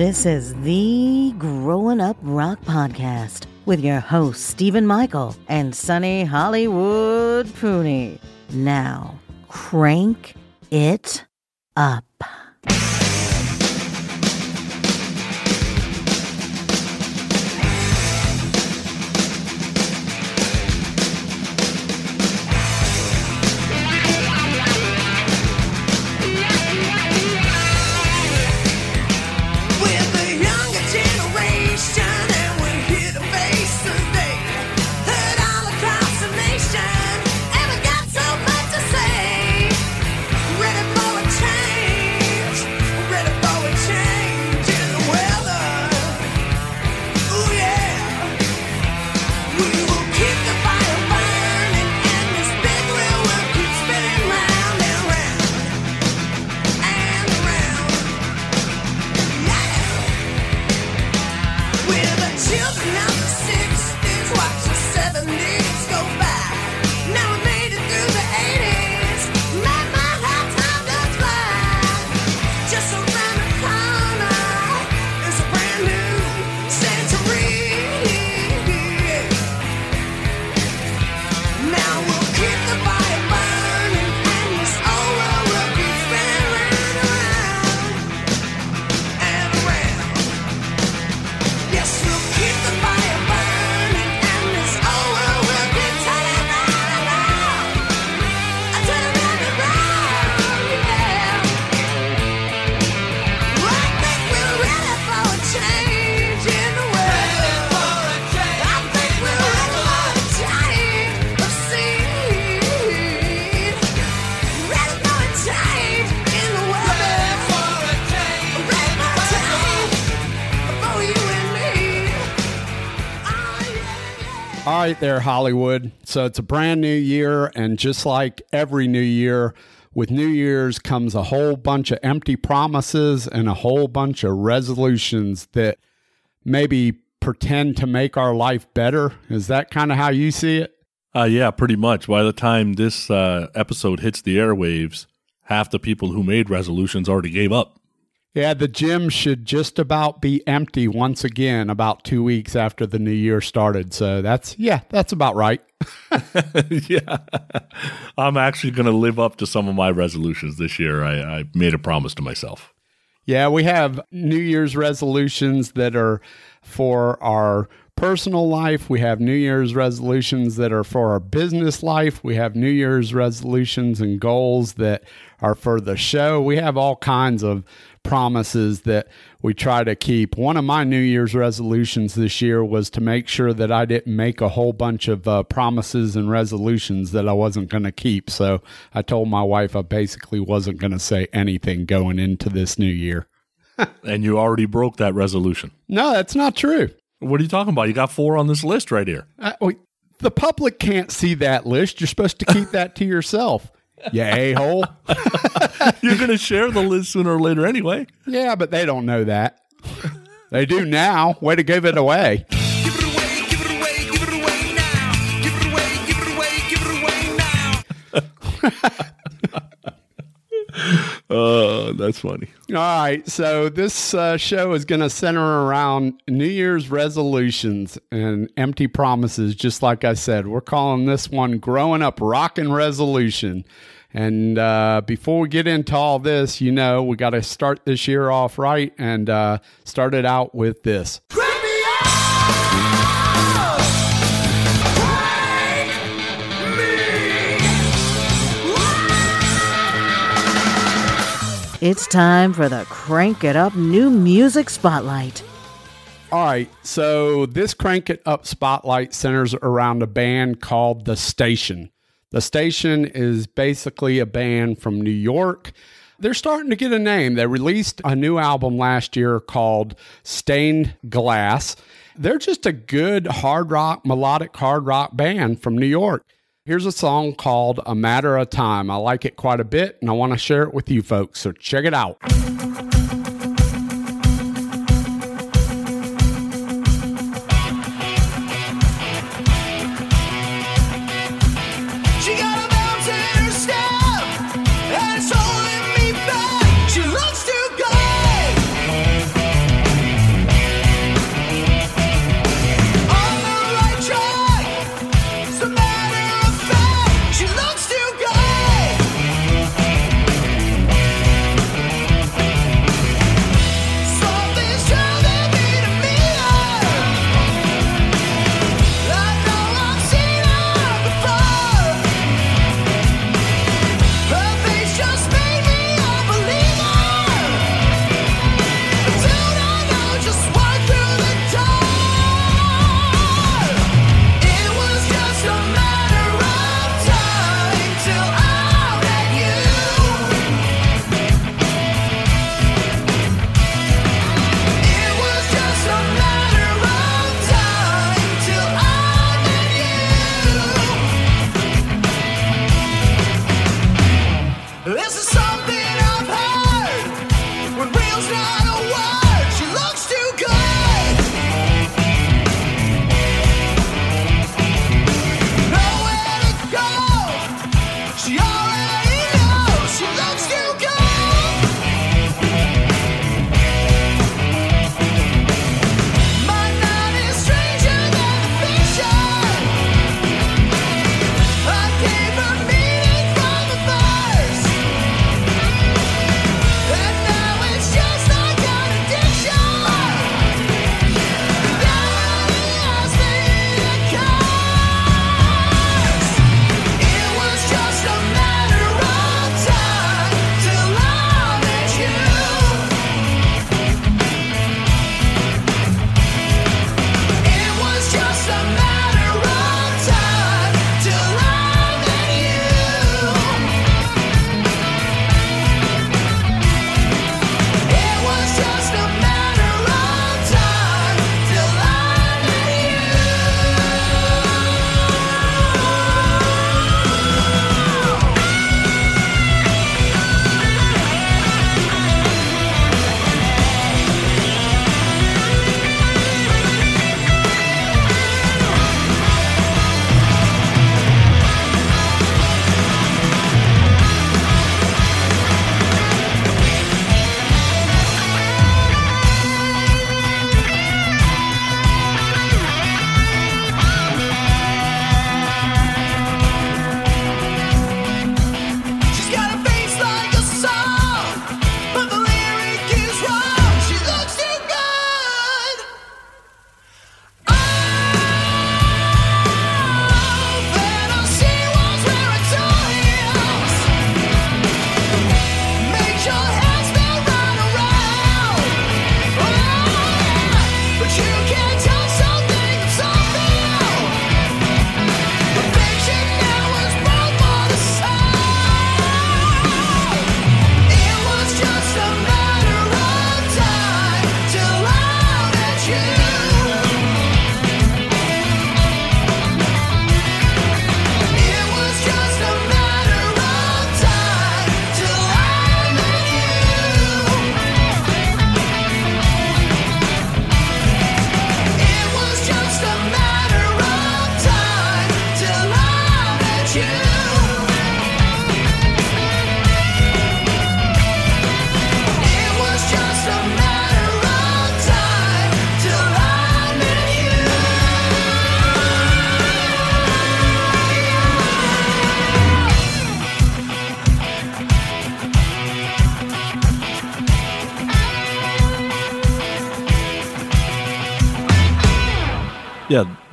This is the Growing Up Rock Podcast with your hosts, Stephen Michael and Sonny Hollywood Pooney. Now, crank it up. Right, there, Hollywood. So it's a brand new year, and just like every new year, with New Year's comes a whole bunch of empty promises and a whole bunch of resolutions that maybe pretend to make our life better. Is that kind of how you see it? Uh, yeah, pretty much. By the time this uh, episode hits the airwaves, half the people who made resolutions already gave up. Yeah, the gym should just about be empty once again about two weeks after the new year started. So that's, yeah, that's about right. yeah. I'm actually going to live up to some of my resolutions this year. I, I made a promise to myself. Yeah, we have New Year's resolutions that are for our personal life. We have New Year's resolutions that are for our business life. We have New Year's resolutions and goals that are for the show. We have all kinds of promises that we try to keep. One of my New Year's resolutions this year was to make sure that I didn't make a whole bunch of uh, promises and resolutions that I wasn't going to keep. So I told my wife I basically wasn't going to say anything going into this new year. And you already broke that resolution. No, that's not true. What are you talking about? You got four on this list right here. Uh, wait, the public can't see that list. You're supposed to keep that to yourself. You a hole. You're going to share the list sooner or later anyway. yeah, but they don't know that. They do now. Way to give it away. Give it away, give it away, give it away now. Give it away, give it away, give it away now. Uh, that's funny. All right. So this uh, show is going to center around New Year's resolutions and empty promises. Just like I said, we're calling this one "Growing Up Rockin' Resolution." And uh, before we get into all this, you know, we got to start this year off right and uh, start it out with this. It's time for the Crank It Up New Music Spotlight. All right, so this Crank It Up Spotlight centers around a band called The Station. The Station is basically a band from New York. They're starting to get a name. They released a new album last year called Stained Glass. They're just a good hard rock, melodic hard rock band from New York. Here's a song called A Matter of Time. I like it quite a bit and I want to share it with you folks, so check it out.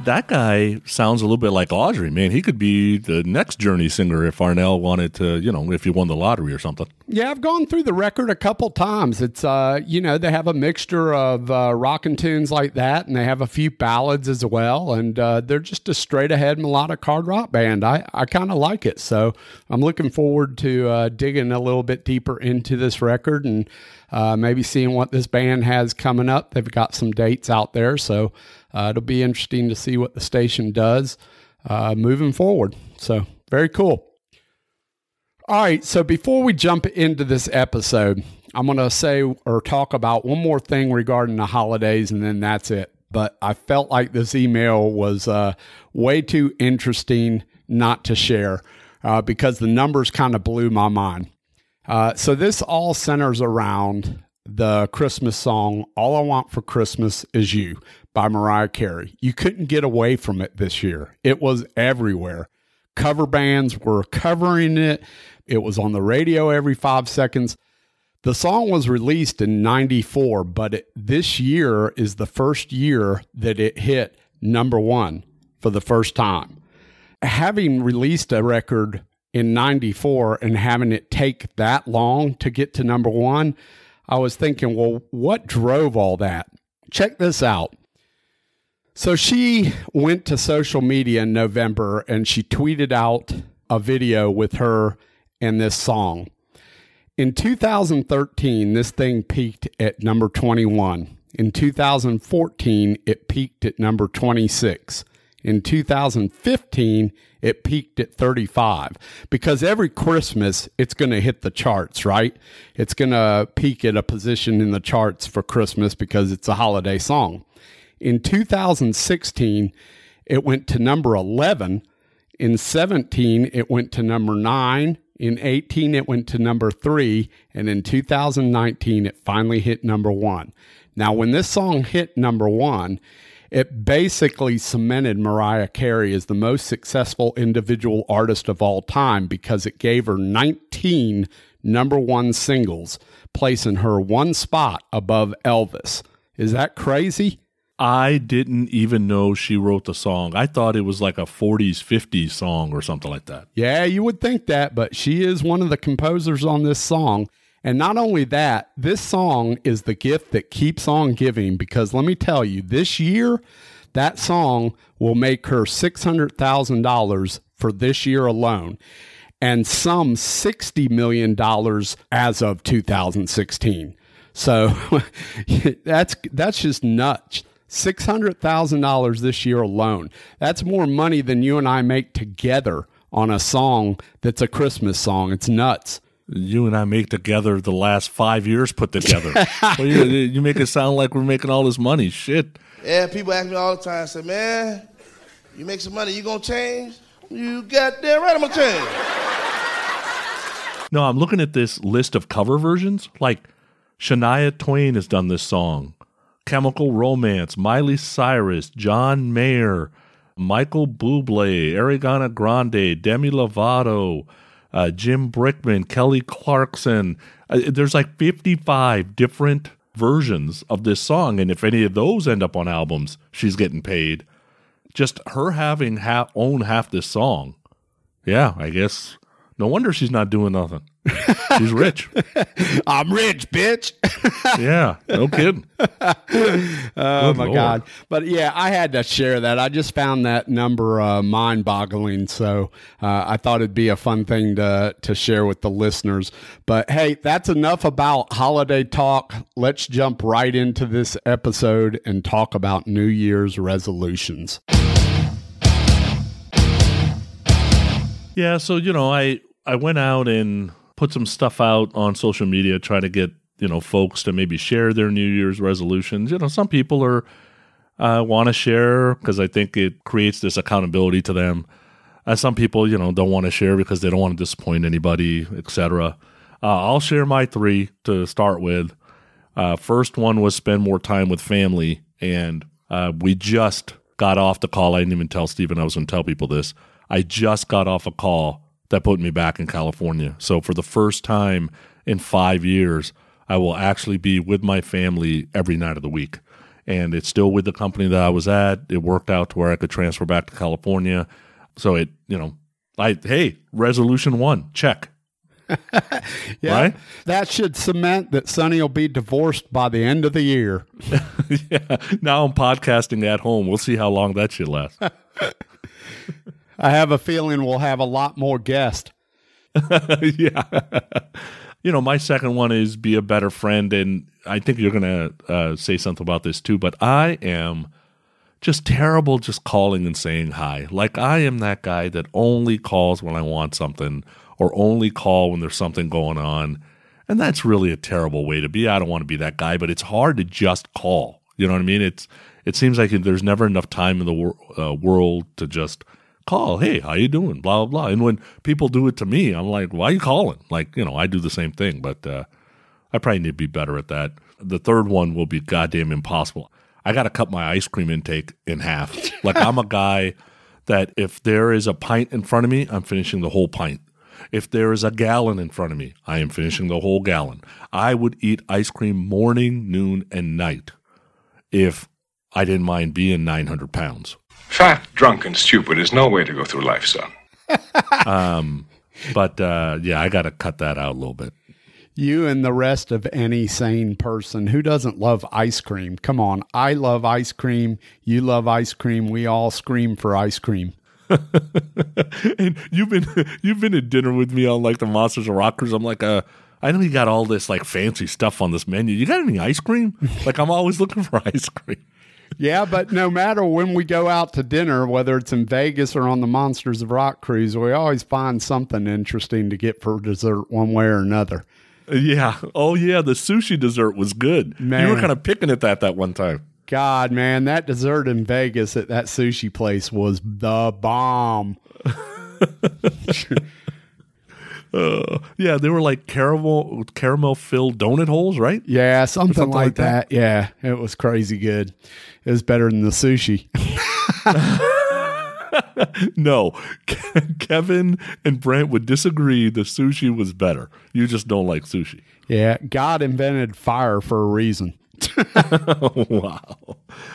That guy sounds a little bit like Audrey, man. He could be the next Journey singer if Arnel wanted to, you know, if he won the lottery or something. Yeah, I've gone through the record a couple times. It's uh, you know, they have a mixture of uh, rockin' tunes like that, and they have a few ballads as well, and uh, they're just a straight ahead melodic hard rock band. I I kind of like it, so I'm looking forward to uh, digging a little bit deeper into this record and uh, maybe seeing what this band has coming up. They've got some dates out there, so uh, it'll be interesting to see what the station does uh, moving forward. So very cool. All right, so before we jump into this episode, I'm going to say or talk about one more thing regarding the holidays, and then that's it. But I felt like this email was uh, way too interesting not to share uh, because the numbers kind of blew my mind. Uh, so this all centers around the Christmas song "All I Want for Christmas Is You" by Mariah Carey. You couldn't get away from it this year; it was everywhere. Cover bands were covering it. It was on the radio every five seconds. The song was released in 94, but it, this year is the first year that it hit number one for the first time. Having released a record in 94 and having it take that long to get to number one, I was thinking, well, what drove all that? Check this out. So she went to social media in November and she tweeted out a video with her and this song. In 2013, this thing peaked at number 21. In 2014, it peaked at number 26. In 2015, it peaked at 35 because every Christmas it's going to hit the charts, right? It's going to peak at a position in the charts for Christmas because it's a holiday song. In 2016, it went to number 11. In 17, it went to number 9. In 18, it went to number 3. And in 2019, it finally hit number 1. Now, when this song hit number 1, it basically cemented Mariah Carey as the most successful individual artist of all time because it gave her 19 number one singles, placing her one spot above Elvis. Is that crazy? I didn't even know she wrote the song. I thought it was like a 40s, 50s song or something like that. Yeah, you would think that, but she is one of the composers on this song. And not only that, this song is the gift that keeps on giving because let me tell you, this year, that song will make her $600,000 for this year alone and some $60 million as of 2016. So that's that's just nuts. $600,000 this year alone. That's more money than you and I make together on a song that's a Christmas song. It's nuts. You and I make together the last five years put together. well, you, you make it sound like we're making all this money. Shit. Yeah, people ask me all the time, say, man, you make some money, you gonna change? You got that right, I'm gonna change. No, I'm looking at this list of cover versions. Like Shania Twain has done this song. Chemical Romance, Miley Cyrus, John Mayer, Michael Bublé, Ariana Grande, Demi Lovato, uh, Jim Brickman, Kelly Clarkson. Uh, there's like 55 different versions of this song, and if any of those end up on albums, she's getting paid. Just her having half own half this song, yeah, I guess. No wonder she's not doing nothing. She's rich. I'm rich, bitch. yeah, no kidding. Oh Good my Lord. god! But yeah, I had to share that. I just found that number uh, mind-boggling, so uh, I thought it'd be a fun thing to to share with the listeners. But hey, that's enough about holiday talk. Let's jump right into this episode and talk about New Year's resolutions. Yeah, so you know, I I went out and put some stuff out on social media, try to get you know folks to maybe share their New Year's resolutions. You know, some people are uh, want to share because I think it creates this accountability to them. Uh, some people, you know, don't want to share because they don't want to disappoint anybody, etc. Uh, I'll share my three to start with. Uh, first one was spend more time with family, and uh, we just got off the call. I didn't even tell Stephen I was going to tell people this. I just got off a call that put me back in California. So for the first time in five years, I will actually be with my family every night of the week. and it's still with the company that I was at. It worked out to where I could transfer back to California. So it, you know, I hey, resolution one, check. Yeah, Right? that should cement that Sonny will be divorced by the end of the year. yeah. Now I'm podcasting at home. We'll see how long that shit lasts. I have a feeling we'll have a lot more guests. yeah. you know, my second one is be a better friend. And I think you're going to uh, say something about this too, but I am just terrible just calling and saying hi. Like, I am that guy that only calls when I want something or only call when there's something going on. And that's really a terrible way to be. I don't want to be that guy, but it's hard to just call. You know what I mean? It's it seems like there's never enough time in the wor- uh, world to just call. Hey, how you doing? Blah blah blah. And when people do it to me, I'm like, why are you calling? Like you know, I do the same thing, but uh, I probably need to be better at that. The third one will be goddamn impossible. I got to cut my ice cream intake in half. Like I'm a guy that if there is a pint in front of me, I'm finishing the whole pint. If there is a gallon in front of me, I am finishing the whole gallon. I would eat ice cream morning, noon, and night if I didn't mind being 900 pounds. Fat, drunk, and stupid is no way to go through life, son. But uh, yeah, I got to cut that out a little bit. You and the rest of any sane person who doesn't love ice cream. Come on, I love ice cream. You love ice cream. We all scream for ice cream. and you've been you've been at dinner with me on like the Monsters and Rockers. I'm like, uh, I know you got all this like fancy stuff on this menu. You got any ice cream? like I'm always looking for ice cream. Yeah, but no matter when we go out to dinner, whether it's in Vegas or on the Monsters of Rock cruise, we always find something interesting to get for dessert one way or another. Yeah. Oh yeah, the sushi dessert was good. Man. You were kind of picking at that that one time. God, man, that dessert in Vegas at that sushi place was the bomb. Uh, yeah, they were like caramel caramel filled donut holes, right? Yeah, something, something like, like that? that. Yeah, it was crazy good. It was better than the sushi. No, Kevin and Brent would disagree. The sushi was better. You just don't like sushi. yeah, God invented fire for a reason. wow.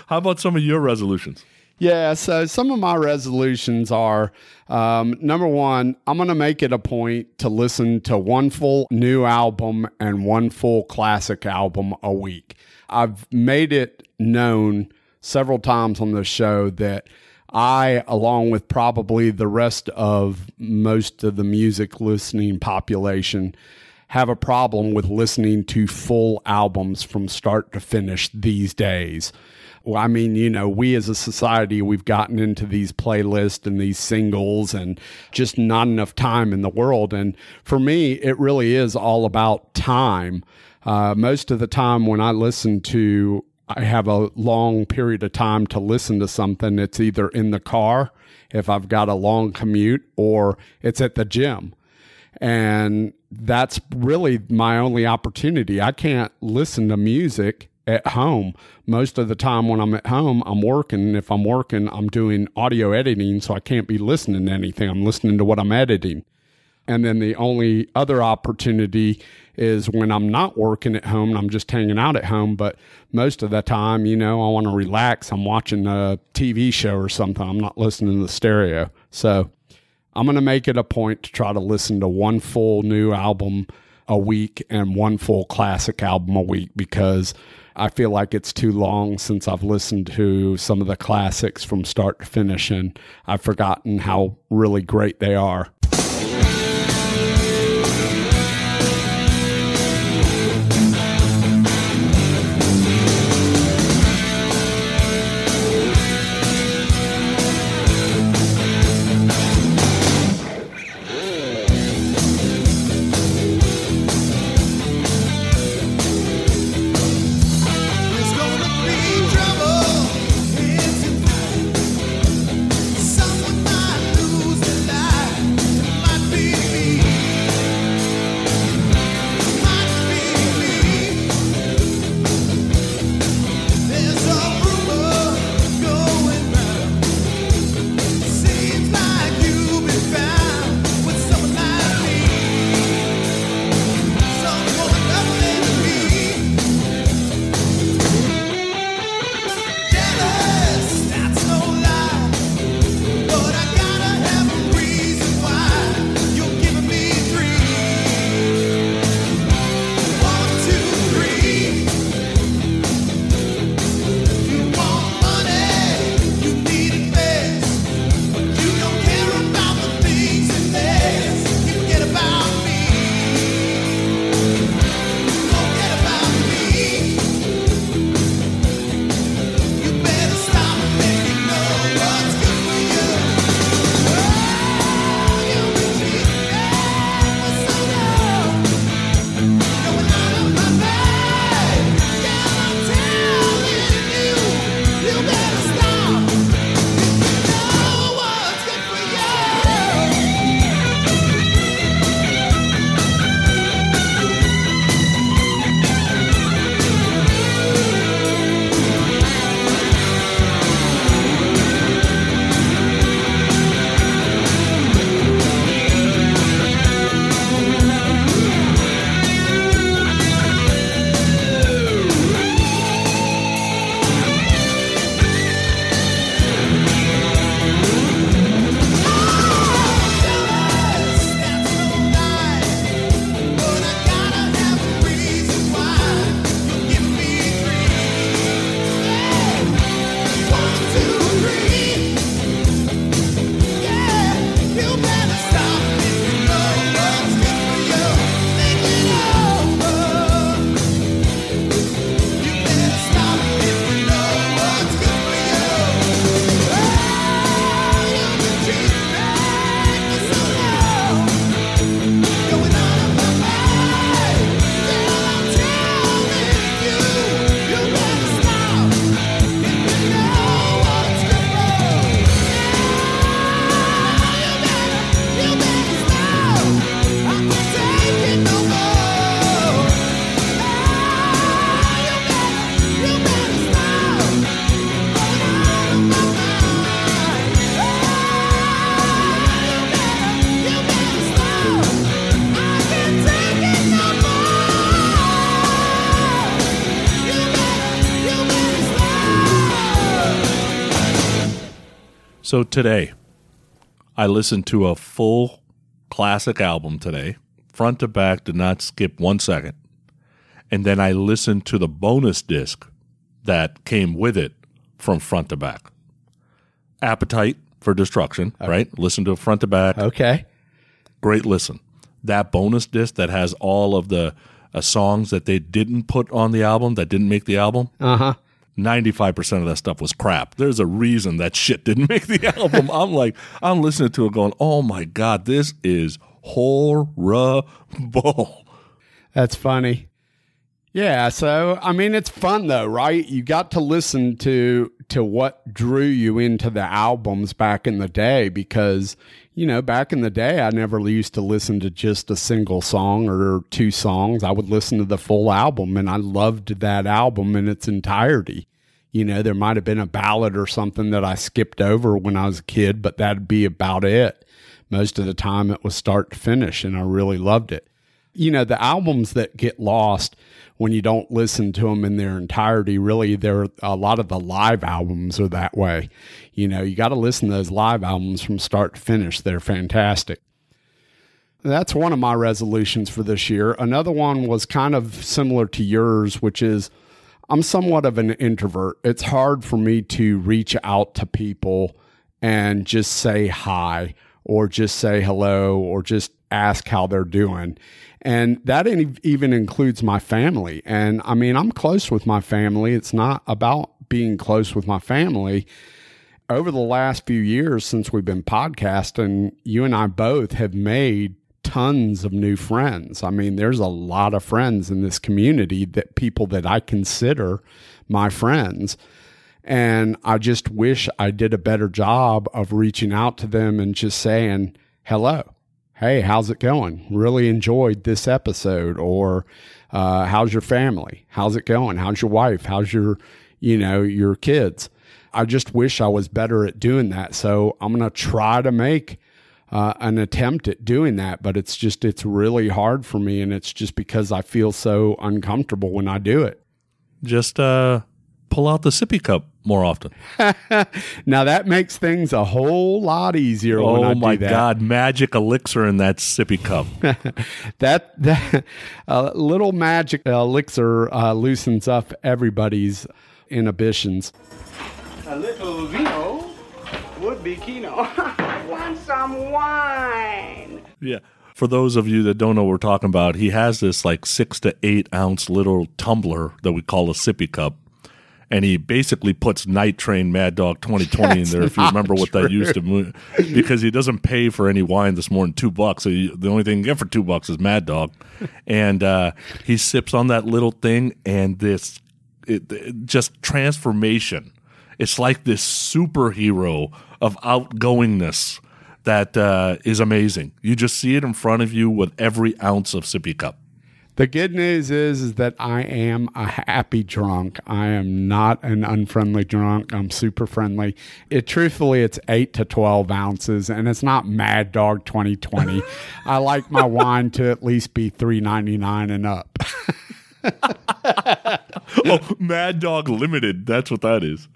How about some of your resolutions? Yeah, so some of my resolutions are um, number one, I'm going to make it a point to listen to one full new album and one full classic album a week. I've made it known several times on the show that I, along with probably the rest of most of the music listening population, have a problem with listening to full albums from start to finish these days. Well, I mean, you know, we as a society, we've gotten into these playlists and these singles and just not enough time in the world. And for me, it really is all about time. Uh, most of the time when I listen to, I have a long period of time to listen to something. It's either in the car, if I've got a long commute, or it's at the gym and that's really my only opportunity. I can't listen to music at home. Most of the time when I'm at home, I'm working. If I'm working, I'm doing audio editing, so I can't be listening to anything. I'm listening to what I'm editing. And then the only other opportunity is when I'm not working at home and I'm just hanging out at home. But most of the time, you know, I want to relax. I'm watching a TV show or something. I'm not listening to the stereo. So I'm going to make it a point to try to listen to one full new album a week and one full classic album a week because I feel like it's too long since I've listened to some of the classics from start to finish and I've forgotten how really great they are. So today, I listened to a full classic album today, front to back, did not skip one second. And then I listened to the bonus disc that came with it from front to back. Appetite for Destruction, right? Listen to it front to back. Okay. Great listen. That bonus disc that has all of the uh, songs that they didn't put on the album, that didn't make the album, Uh huh. 95% of that stuff was crap. There's a reason that shit didn't make the album. I'm like, I'm listening to it going, oh my God, this is horrible. That's funny. Yeah, so I mean it's fun though, right? You got to listen to to what drew you into the albums back in the day because you know, back in the day I never used to listen to just a single song or two songs. I would listen to the full album and I loved that album in its entirety. You know, there might have been a ballad or something that I skipped over when I was a kid, but that'd be about it. Most of the time it was start to finish and I really loved it you know the albums that get lost when you don't listen to them in their entirety really there are a lot of the live albums are that way you know you got to listen to those live albums from start to finish they're fantastic that's one of my resolutions for this year another one was kind of similar to yours which is i'm somewhat of an introvert it's hard for me to reach out to people and just say hi or just say hello or just ask how they're doing. And that even includes my family. And I mean, I'm close with my family. It's not about being close with my family. Over the last few years since we've been podcasting, you and I both have made tons of new friends. I mean, there's a lot of friends in this community that people that I consider my friends. And I just wish I did a better job of reaching out to them and just saying, hello. Hey, how's it going? Really enjoyed this episode. Or, uh, how's your family? How's it going? How's your wife? How's your, you know, your kids? I just wish I was better at doing that. So I'm going to try to make uh, an attempt at doing that, but it's just, it's really hard for me. And it's just because I feel so uncomfortable when I do it. Just uh, pull out the sippy cup more often. Now that makes things a whole lot easier. when I Oh my. God, magic elixir in that sippy cup. that that a little magic elixir uh, loosens up everybody's inhibitions. A little vino would be kino. Want some wine? Yeah. For those of you that don't know what we're talking about, he has this like six to eight ounce little tumbler that we call a sippy cup. And he basically puts Night Train Mad Dog 2020 in there, if you remember what that used to mo- because he doesn't pay for any wine that's more than two bucks. So you, the only thing you get for two bucks is Mad Dog. And uh, he sips on that little thing, and this it, it- just transformation. It's like this superhero of outgoingness that uh, is amazing. You just see it in front of you with every ounce of sippy cup. The good news is, is that I am a happy drunk. I am not an unfriendly drunk. I'm super friendly. It truthfully, it's eight to twelve ounces, and it's not Mad Dog 2020. I like my wine to at least be three ninety nine and up. oh, Mad Dog Limited. That's what that is.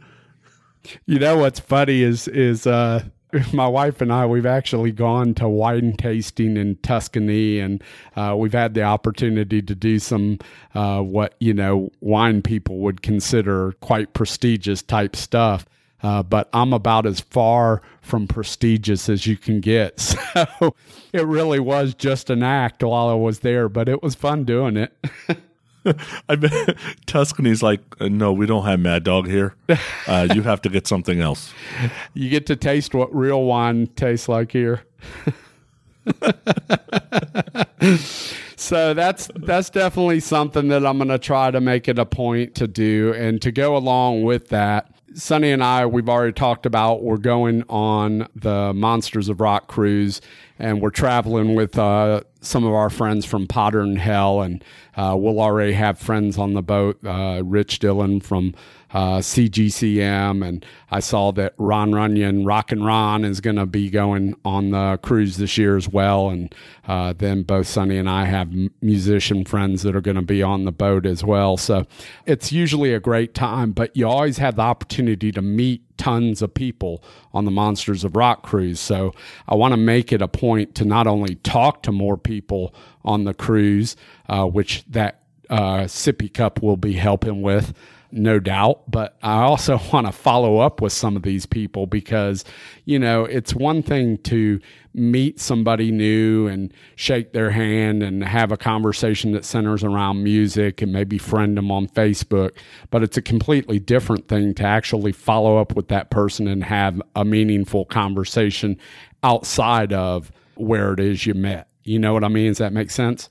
You know what's funny is is uh my wife and I we've actually gone to wine tasting in Tuscany and uh, we've had the opportunity to do some uh, what you know wine people would consider quite prestigious type stuff. Uh, but I'm about as far from prestigious as you can get. So it really was just an act while I was there, but it was fun doing it. I bet Tuscany's like, uh, no, we don't have Mad Dog here. Uh, you have to get something else. You get to taste what real wine tastes like here. so that's that's definitely something that I'm going to try to make it a point to do and to go along with that. Sonny and I, we've already talked about we're going on the Monsters of Rock cruise, and we're traveling with uh, some of our friends from Potter and Hell, and uh, we'll already have friends on the boat. Uh, Rich Dillon from uh, CGCM, and I saw that Ron Runyon, Rock and Ron, is going to be going on the cruise this year as well. And uh, then both Sonny and I have musician friends that are going to be on the boat as well. So it's usually a great time, but you always have the opportunity to meet tons of people on the Monsters of Rock cruise. So I want to make it a point to not only talk to more people on the cruise, uh, which that uh, sippy cup will be helping with, no doubt. But I also want to follow up with some of these people because, you know, it's one thing to meet somebody new and shake their hand and have a conversation that centers around music and maybe friend them on Facebook. But it's a completely different thing to actually follow up with that person and have a meaningful conversation outside of where it is you met. You know what I mean? Does that make sense?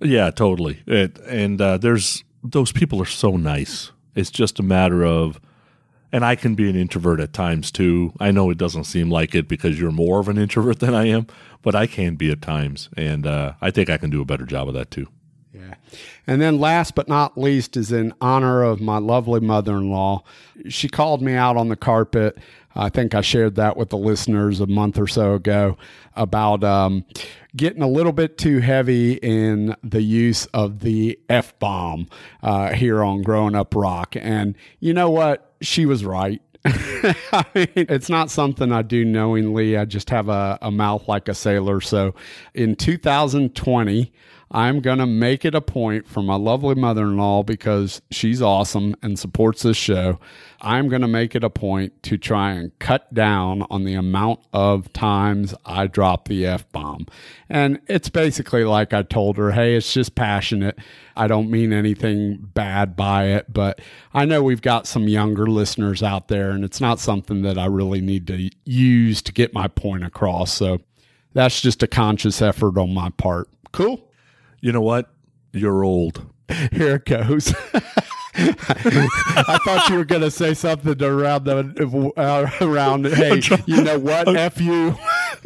Yeah, totally. It, and uh, there's those people are so nice. It's just a matter of, and I can be an introvert at times too. I know it doesn't seem like it because you're more of an introvert than I am, but I can be at times, and uh, I think I can do a better job of that too. Yeah. And then last but not least is in honor of my lovely mother in law. She called me out on the carpet. I think I shared that with the listeners a month or so ago about um, getting a little bit too heavy in the use of the F bomb uh, here on Growing Up Rock. And you know what? She was right. I mean, it's not something I do knowingly. I just have a, a mouth like a sailor. So in 2020, I'm going to make it a point for my lovely mother in law because she's awesome and supports this show. I'm going to make it a point to try and cut down on the amount of times I drop the F bomb. And it's basically like I told her, hey, it's just passionate. I don't mean anything bad by it, but I know we've got some younger listeners out there, and it's not something that I really need to use to get my point across. So that's just a conscious effort on my part. Cool. You know what? You're old. Here it goes. I thought you were going to say something around the uh, around. Hey, you know what? F you.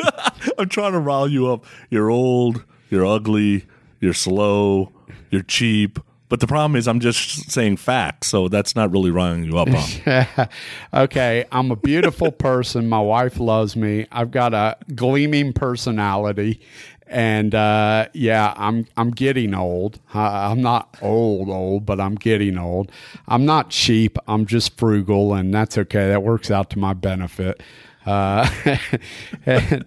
I'm trying to rile you up. You're old. You're ugly. You're slow. You're cheap. But the problem is, I'm just saying facts, so that's not really riling you up on. okay, I'm a beautiful person. My wife loves me. I've got a gleaming personality, and uh, yeah, I'm I'm getting old. I, I'm not old old, but I'm getting old. I'm not cheap. I'm just frugal, and that's okay. That works out to my benefit. Uh, and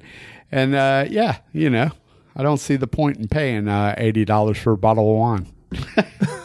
and uh, yeah, you know, I don't see the point in paying uh, eighty dollars for a bottle of wine.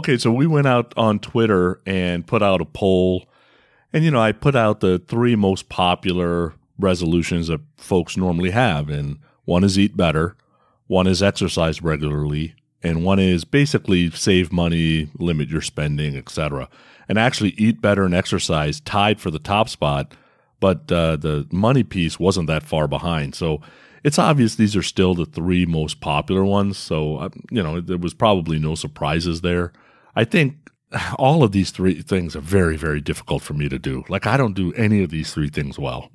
Okay, so we went out on Twitter and put out a poll. And, you know, I put out the three most popular resolutions that folks normally have. And one is eat better, one is exercise regularly, and one is basically save money, limit your spending, etc. And actually, eat better and exercise tied for the top spot, but uh, the money piece wasn't that far behind. So it's obvious these are still the three most popular ones. So, uh, you know, there was probably no surprises there. I think all of these three things are very, very difficult for me to do. Like, I don't do any of these three things well.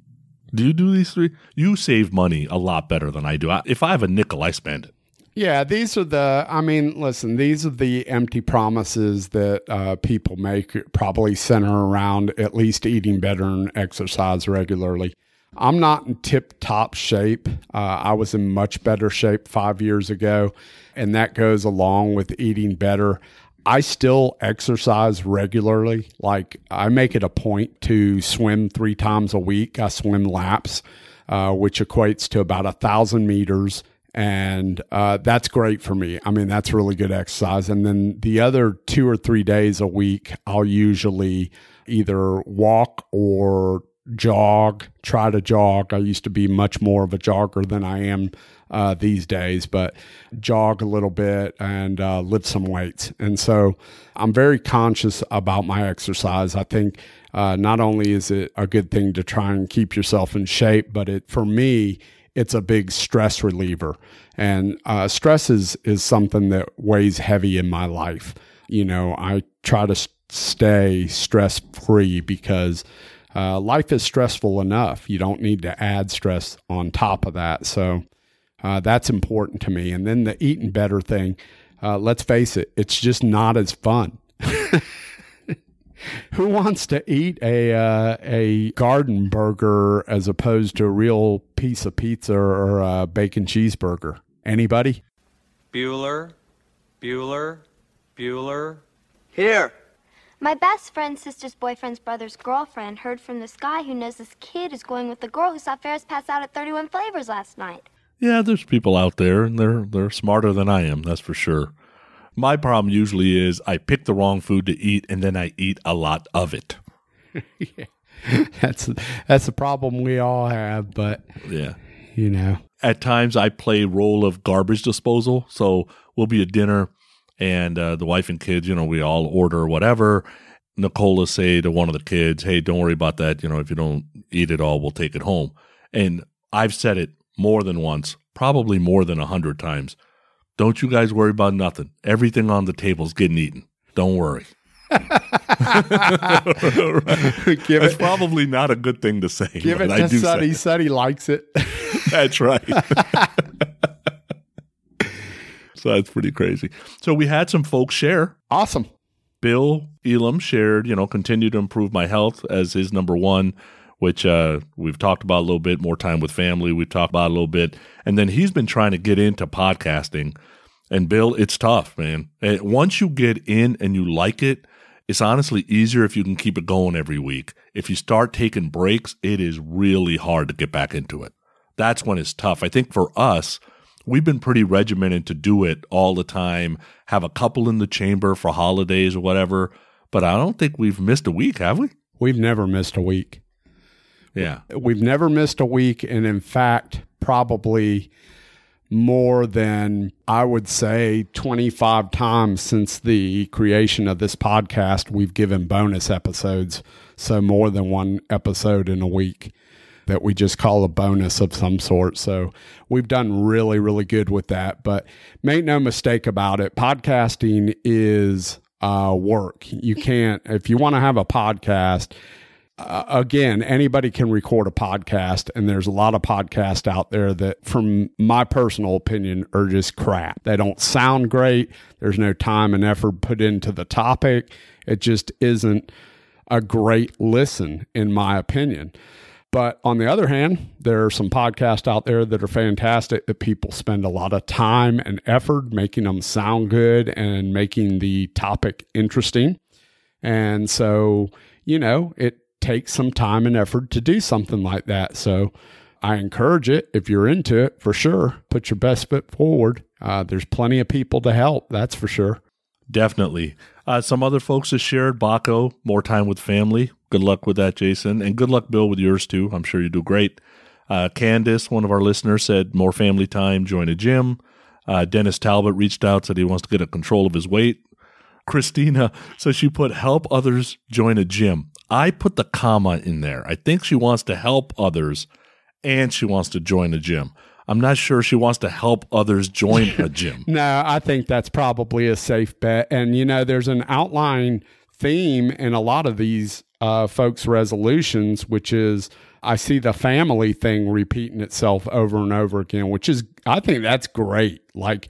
Do you do these three? You save money a lot better than I do. I, if I have a nickel, I spend it. Yeah, these are the, I mean, listen, these are the empty promises that uh, people make, probably center around at least eating better and exercise regularly. I'm not in tip top shape. Uh, I was in much better shape five years ago, and that goes along with eating better. I still exercise regularly. Like I make it a point to swim three times a week. I swim laps, uh, which equates to about a thousand meters. And uh, that's great for me. I mean, that's really good exercise. And then the other two or three days a week, I'll usually either walk or jog, try to jog. I used to be much more of a jogger than I am uh, these days, but jog a little bit and uh, lift some weights. And so I'm very conscious about my exercise. I think uh, not only is it a good thing to try and keep yourself in shape, but it for me, it's a big stress reliever. And uh, stress is, is something that weighs heavy in my life. You know, I try to stay stress free because uh, life is stressful enough. You don't need to add stress on top of that. So uh, that's important to me. And then the eating better thing, uh, let's face it, it's just not as fun. Who wants to eat a uh, a garden burger as opposed to a real piece of pizza or a bacon cheeseburger? Anybody? Bueller, Bueller, Bueller. Here. My best friend's sister's boyfriend's brother's girlfriend heard from this guy who knows this kid is going with the girl who saw Ferris pass out at 31 Flavors last night. Yeah, there's people out there, and they're they're smarter than I am. That's for sure. My problem usually is I pick the wrong food to eat, and then I eat a lot of it. that's that's the problem we all have. But Yeah. you know, At times, I play role of garbage disposal. So we'll be at dinner, and uh, the wife and kids, you know, we all order whatever. Nicola will say to one of the kids, "Hey, don't worry about that. You know, if you don't eat it all, we'll take it home." And I've said it more than once, probably more than a hundred times. Don't you guys worry about nothing. Everything on the table's getting eaten. Don't worry. Give That's it- probably not a good thing to say. give it I to Sonny. Sonny likes it. That's right. so that's pretty crazy. So we had some folks share. awesome. Bill Elam shared, you know, continue to improve my health as his number one, which uh, we've talked about a little bit. More time with family, we've talked about a little bit. And then he's been trying to get into podcasting. And Bill, it's tough, man. And once you get in and you like it, it's honestly easier if you can keep it going every week. If you start taking breaks, it is really hard to get back into it. That's when it's tough. I think for us, we've been pretty regimented to do it all the time, have a couple in the chamber for holidays or whatever. But I don't think we've missed a week, have we? We've never missed a week. Yeah. We've never missed a week, and in fact, probably more than I would say 25 times since the creation of this podcast, we've given bonus episodes. So, more than one episode in a week that we just call a bonus of some sort. So, we've done really, really good with that. But make no mistake about it, podcasting is uh, work. You can't, if you want to have a podcast, uh, again, anybody can record a podcast, and there's a lot of podcasts out there that, from my personal opinion, are just crap. They don't sound great. There's no time and effort put into the topic. It just isn't a great listen, in my opinion. But on the other hand, there are some podcasts out there that are fantastic that people spend a lot of time and effort making them sound good and making the topic interesting. And so, you know, it takes some time and effort to do something like that. So I encourage it if you're into it for sure. Put your best foot forward. Uh, there's plenty of people to help, that's for sure. Definitely. Uh, some other folks have shared Baco, more time with family. Good luck with that, Jason. And good luck, Bill, with yours too. I'm sure you do great. Uh, Candace, one of our listeners, said more family time, join a gym. Uh, Dennis Talbot reached out, said he wants to get a control of his weight. Christina says she put help others join a gym. I put the comma in there. I think she wants to help others and she wants to join a gym. I'm not sure she wants to help others join a gym. No, I think that's probably a safe bet. And, you know, there's an outline theme in a lot of these uh, folks' resolutions, which is I see the family thing repeating itself over and over again, which is, I think that's great. Like,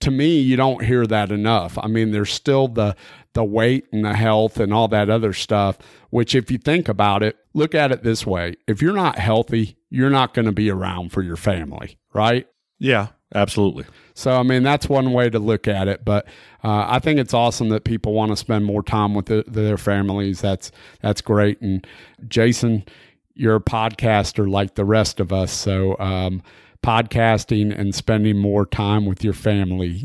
to me, you don't hear that enough. I mean, there's still the the weight and the health and all that other stuff, which if you think about it, look at it this way. If you're not healthy, you're not going to be around for your family, right? Yeah, absolutely. So, I mean, that's one way to look at it. But uh, I think it's awesome that people want to spend more time with the, their families. That's that's great. And Jason, you're a podcaster like the rest of us. So, um, podcasting and spending more time with your family.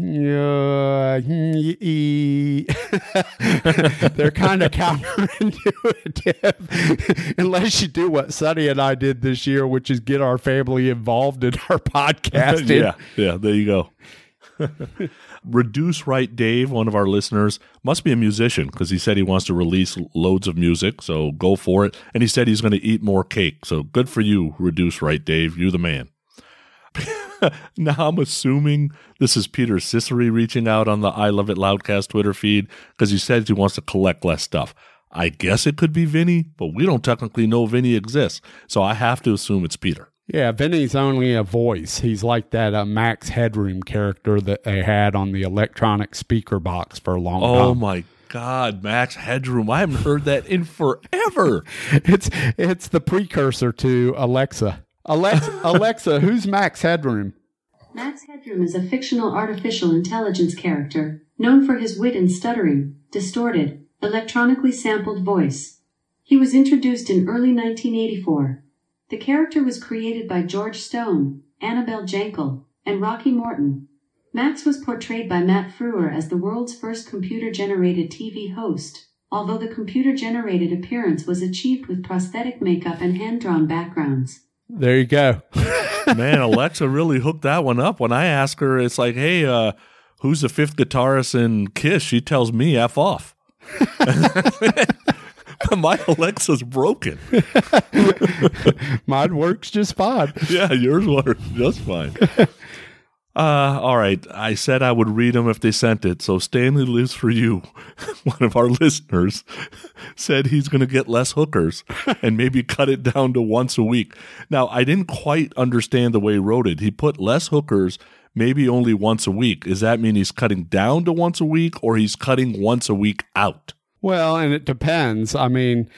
They're kind of counterintuitive unless you do what Sonny and I did this year, which is get our family involved in our podcasting. yeah, yeah, there you go. Reduce Right Dave, one of our listeners, must be a musician because he said he wants to release loads of music. So go for it. And he said he's going to eat more cake. So good for you, Reduce Right Dave. You're the man. now I'm assuming this is Peter Ciceri reaching out on the I Love It Loudcast Twitter feed because he says he wants to collect less stuff. I guess it could be Vinny, but we don't technically know Vinny exists. So I have to assume it's Peter. Yeah, Vinny's only a voice. He's like that uh, Max Headroom character that they had on the electronic speaker box for a long Oh time. my God, Max Headroom. I haven't heard that in forever. it's it's the precursor to Alexa. Alexa, Alexa, who's Max Headroom? Max Headroom is a fictional artificial intelligence character, known for his wit and stuttering, distorted, electronically sampled voice. He was introduced in early 1984. The character was created by George Stone, Annabel Jankel, and Rocky Morton. Max was portrayed by Matt Frewer as the world's first computer-generated TV host, although the computer-generated appearance was achieved with prosthetic makeup and hand-drawn backgrounds. There you go. Man, Alexa really hooked that one up. When I ask her, it's like, hey, uh, who's the fifth guitarist in Kiss? She tells me F off. My Alexa's broken. Mine works just fine. Yeah, yours works just fine. Uh, all right. I said I would read them if they sent it. So Stanley lives for you. One of our listeners said he's going to get less hookers and maybe cut it down to once a week. Now, I didn't quite understand the way he wrote it. He put less hookers, maybe only once a week. Does that mean he's cutting down to once a week or he's cutting once a week out? Well, and it depends. I mean,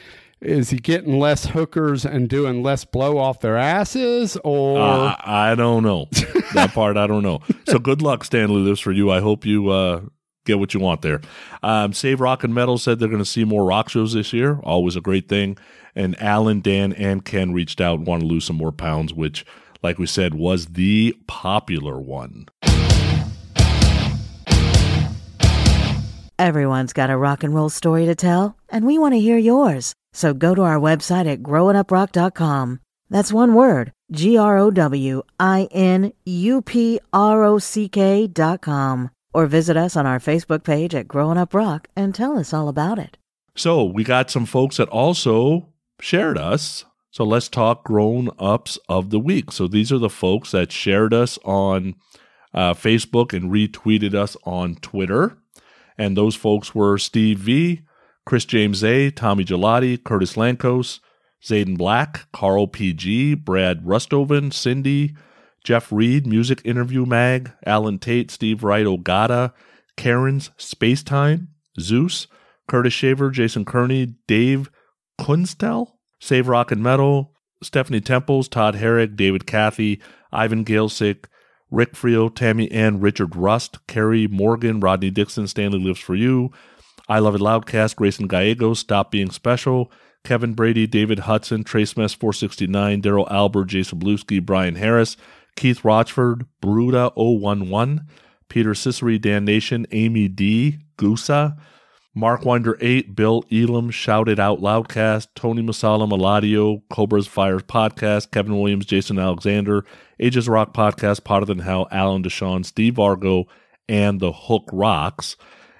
is he getting less hookers and doing less blow off their asses or Uh, I don't know. that part I don't know. So good luck, Stanley lives for you. I hope you uh, get what you want there. Um, Save Rock and Metal said they're going to see more rock shows this year. Always a great thing. And Alan, Dan, and Ken reached out and want to lose some more pounds, which, like we said, was the popular one. Everyone's got a rock and roll story to tell, and we want to hear yours. So go to our website at growinguprock.com. That's one word G R O W I N U P R O C K dot com. Or visit us on our Facebook page at Growing Up Rock and tell us all about it. So we got some folks that also shared us. So let's talk grown ups of the week. So these are the folks that shared us on uh, Facebook and retweeted us on Twitter. And those folks were Steve V, Chris James A, Tommy Gelati, Curtis Lankos, Zayden Black, Carl PG, Brad Rustoven, Cindy, Jeff Reed, Music Interview Mag, Alan Tate, Steve Wright, Ogata, Karen's Spacetime, Zeus, Curtis Shaver, Jason Kearney, Dave Kunstel, Save Rock and Metal, Stephanie Temples, Todd Herrick, David Cathy, Ivan Galesick, Rick Frio, Tammy Ann, Richard Rust, Kerry Morgan, Rodney Dixon, Stanley Lives for You, I Love It Loudcast, Grayson Gallegos, Stop Being Special, Kevin Brady, David Hudson, Trace Mess 469, Daryl Albert, Jason Bluski, Brian Harris, Keith Rochford, Bruda 011, Peter Cicero, Dan Nation, Amy D, Gusa, Mark Winder 8, Bill Elam, Shout It Out Loudcast, Tony Masala, Maladio, Cobra's Fires Podcast, Kevin Williams, Jason Alexander, Ages Rock Podcast, Potter Than Hell, Alan Deshawn, Steve Vargo, and The Hook Rocks.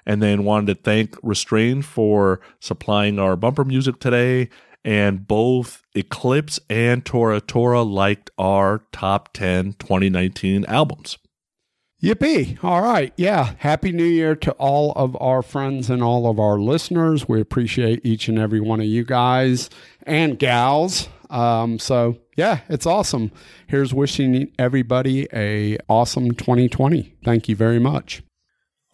And then wanted to thank Restrayned for supplying our bumper music today. And both Eclipse and Tora Tora liked our top 10 2019 albums. Yippee. All right. Yeah. Happy New Year to all of our friends and all of our listeners. We appreciate each and every one of you guys and gals. Um, so yeah, it's awesome. Here's wishing everybody a awesome 2020. Thank you very much.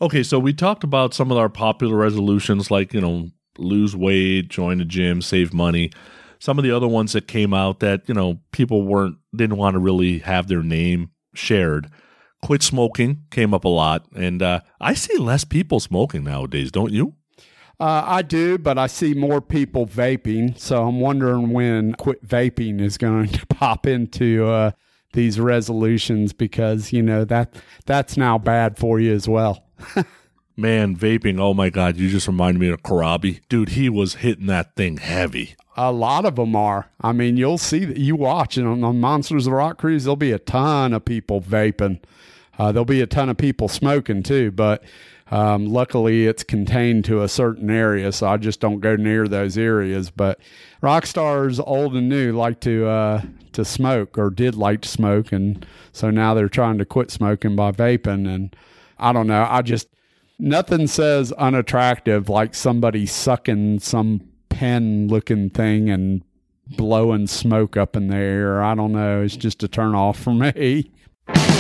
Okay, so we talked about some of our popular resolutions like, you know, lose weight, join a gym, save money. Some of the other ones that came out that, you know, people weren't didn't want to really have their name shared. Quit smoking came up a lot, and uh, I see less people smoking nowadays, don't you? Uh, I do, but I see more people vaping. So I'm wondering when quit vaping is going to pop into uh, these resolutions because you know that that's now bad for you as well. Man, vaping, oh my God, you just reminded me of Karabi. Dude, he was hitting that thing heavy. A lot of them are. I mean, you'll see that you watch and on, on Monsters of the Rock Cruise, there'll be a ton of people vaping. Uh, there'll be a ton of people smoking too, but um, luckily it's contained to a certain area, so I just don't go near those areas. But rock stars, old and new, like to uh, to smoke or did like to smoke, and so now they're trying to quit smoking by vaping. And I don't know, I just nothing says unattractive like somebody sucking some pen looking thing and blowing smoke up in the air. I don't know, it's just a turn off for me.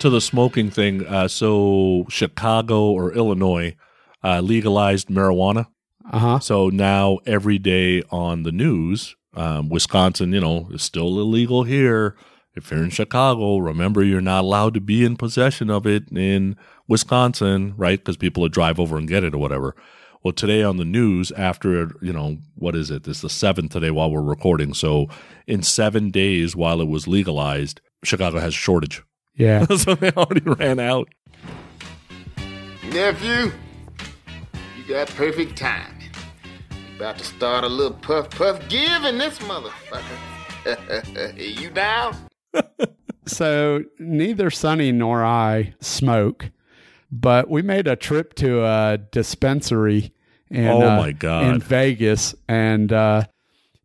to the smoking thing, uh, so Chicago or Illinois uh, legalized marijuana. Uh huh. So now every day on the news, um, Wisconsin, you know, is still illegal here. If you're in Chicago, remember you're not allowed to be in possession of it in Wisconsin, right? Because people would drive over and get it or whatever. Well, today on the news, after, you know, what is it? This is the seventh today while we're recording. So in seven days while it was legalized, Chicago has a shortage. Yeah. so they already ran out. Nephew, you got perfect timing. You about to start a little puff puff giving this motherfucker. you down? so neither Sonny nor I smoke, but we made a trip to a dispensary in Oh, uh, my God. in Vegas, and uh,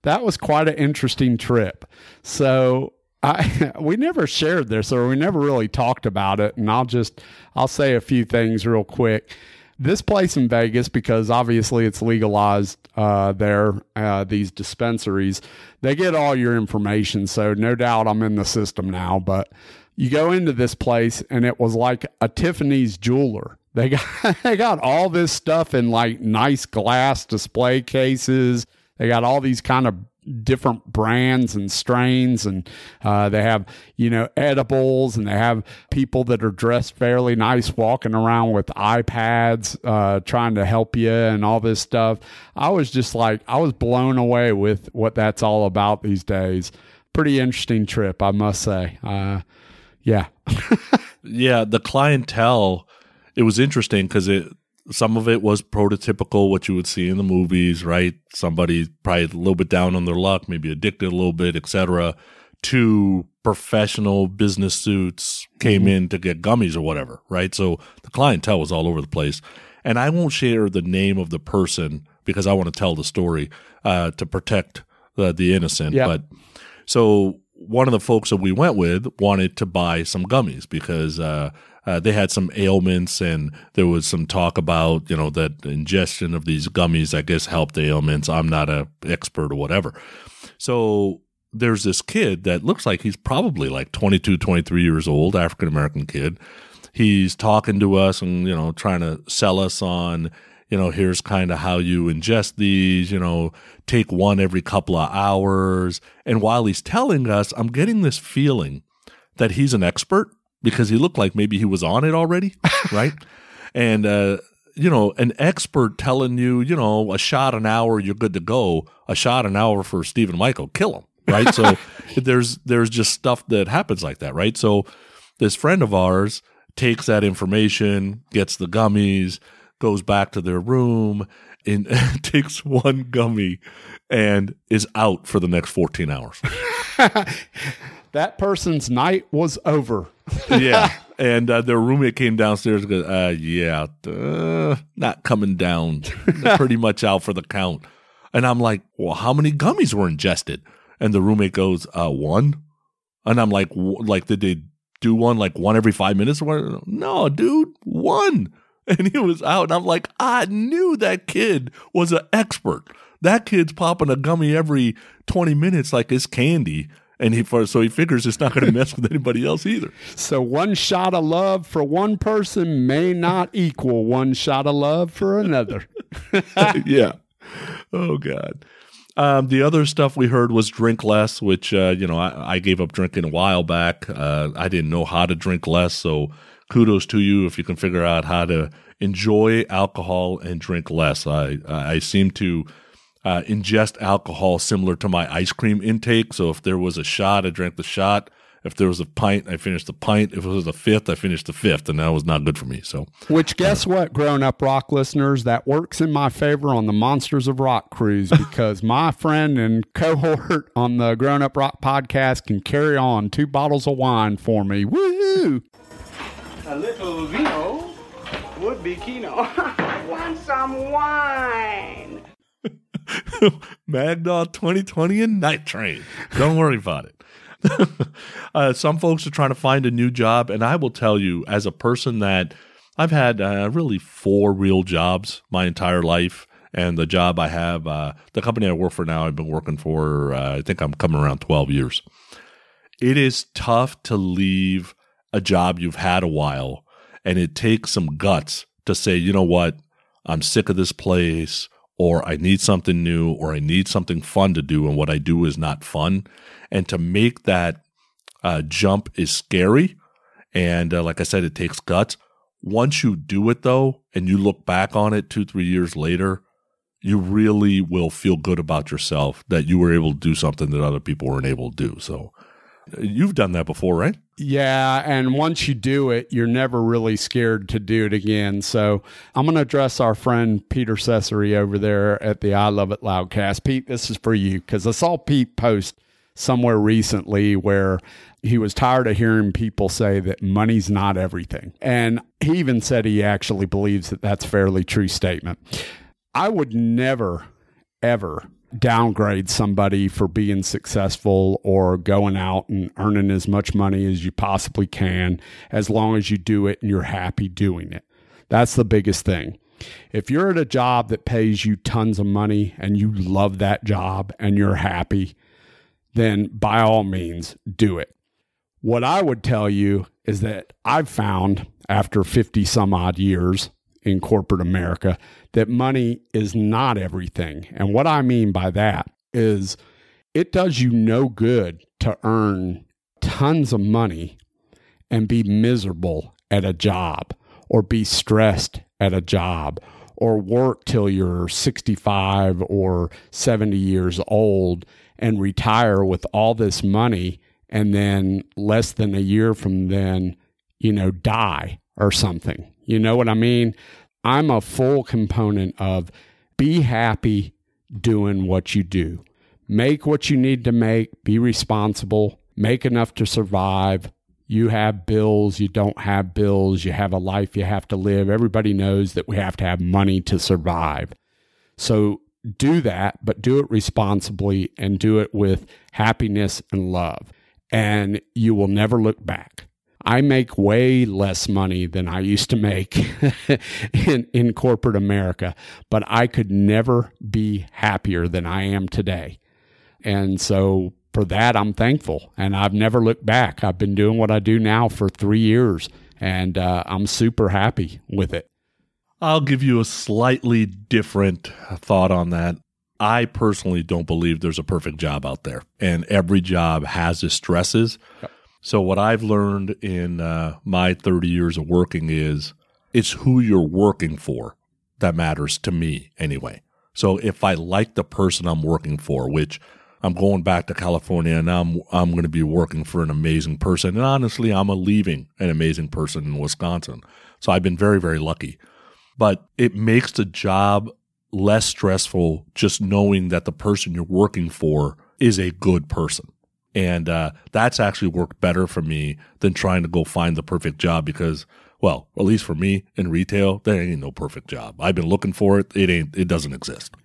that was quite an interesting trip. So I we never shared this, or we never really talked about it, and I'll just I'll say a few things real quick. This place in Vegas, because obviously it's legalized uh, there, uh, these dispensaries, they get all your information. So no doubt I'm in the system now. But you go into this place, and it was like a Tiffany's jeweler. They got they got all this stuff in like nice glass display cases. They got all these kind of different brands and strains and uh, they have you know edibles and they have people that are dressed fairly nice walking around with ipads uh, trying to help you and all this stuff. I was just like i was blown away with what that's all about these days. Pretty interesting trip i must say. Uh, yeah. Yeah, the clientele. It was interesting because it some of it was prototypical what you would see in the movies, right? Somebody probably a little bit down on their luck, maybe addicted a little bit, etc. Two professional business suits came in to get gummies or whatever, right? So the clientele was all over the place, and I won't share the name of the person because I want to tell the story uh, to protect the the innocent, Yep. but. So one of the folks that we went with wanted to buy some gummies because uh, uh, they had some ailments, and there was some talk about you know that ingestion of these gummies, I guess, helped the ailments. I'm not a expert or whatever. So there's this kid that looks like he's probably like 22, 23 years old, African American kid. He's talking to us and you know trying to sell us on you know here's kind of how you ingest these you know take one every couple of hours. And while he's telling us i'm getting this feeling that he's an expert because he looked like maybe he was on it already right? And uh you know an expert telling you you know a shot an hour you're good to go. A shot an hour for stephen michael kill him right? So there's there's just stuff that happens like that right? So this friend of ours takes that information gets the gummies goes back to their room and takes one gummy and is out for the next 14 hours. That person's night was over. Yeah and uh, their roommate came downstairs and goes uh, yeah uh, not coming down. They're pretty much out for the count. And i'm like well how many gummies were ingested? And the roommate goes uh, one. And i'm like like did they do one like one every five minutes no dude one and he was out and i'm like i knew that kid was an expert that kid's popping a gummy every 20 minutes like it's candy and he so he figures it's not going to mess with anybody else either So one shot of love for one person may not equal one shot of love for another. yeah. Oh God. Um, the other stuff we heard was drink less, which uh, you know I, I gave up drinking a while back. Uh, I didn't know how to drink less, so kudos to you if you can figure out how to enjoy alcohol and drink less. I I seem to uh, ingest alcohol similar to my ice cream intake. So if there was a shot, I drank the shot. If there was a pint, I finished the pint. If it was a fifth, I finished the fifth, and that was not good for me. So Which, guess what, grown up rock listeners? That works in my favor on the Monsters of Rock cruise because my friend and cohort on the Grown Up Rock podcast can carry on two bottles of wine for me. Woo! A little vino would be kino. Want some wine? Mad Dog 2020 and Night Train. Don't worry about it. uh, some folks are trying to find a new job, and I will tell you, as a person that I've had uh, really four real jobs my entire life, and the job I have, uh, the company I work for now, I've been working for, uh, I think I'm coming around 12 years. It is tough to leave a job you've had a while and it takes some guts to say, you know what, I'm sick of this place or I need something new or I need something fun to do and what I do is not fun. And to make that uh, jump is scary. And uh, like I said, it takes guts. Once you do it though, and you look back on it two, three years later, you really will feel good about yourself that you were able to do something that other people weren't able to do. So uh, you've done that before, right? Yeah, and once you do it, you're never really scared to do it again. So I'm going to address our friend Peter Cesare over there at the I Love It Loudcast. Pete, this is for you because I saw Pete post somewhere recently where he was tired of hearing people say that money's not everything. And he even said he actually believes that that's a fairly true statement. I would never, ever downgrade somebody for being successful or going out and earning as much money as you possibly can, as long as you do it and you're happy doing it. That's the biggest thing. If you're at a job that pays you tons of money and you love that job and you're happy, then by all means do it. What I would tell you is that I've found after 50 some odd years in corporate America that money is not everything. And what I mean by that is it does you no good to earn tons of money and be miserable at a job or be stressed at a job or work till you're 65 or 70 years old and retire with all this money and then less than a year from then, you know, die or something. You know what I mean? I'm a full component of be happy doing what you do. Make what you need to make, be responsible, make enough to survive. You have bills, you don't have bills, you have a life you have to live. Everybody knows that we have to have money to survive. So do that, but do it responsibly and do it with happiness and love. And you will never look back. I make way less money than I used to make in, in corporate America, but I could never be happier than I am today. And so for that, I'm thankful. And I've never looked back. I've been doing what I do now for three years, and uh, I'm super happy with it. I'll give you a slightly different thought on that. I personally don't believe there's a perfect job out there, and every job has its stresses. So, what I've learned in uh, my 30 years of working is it's who you're working for that matters to me, anyway. So, if I like the person I'm working for, which I'm going back to California and I'm I'm going to be working for an amazing person, and honestly, I'm a leaving an amazing person in Wisconsin. So, I've been very very lucky but it makes the job less stressful just knowing that the person you're working for is a good person. And uh, that's actually worked better for me than trying to go find the perfect job because, well, at least for me in retail, there ain't no perfect job. I've been looking for it. It ain't. It doesn't exist.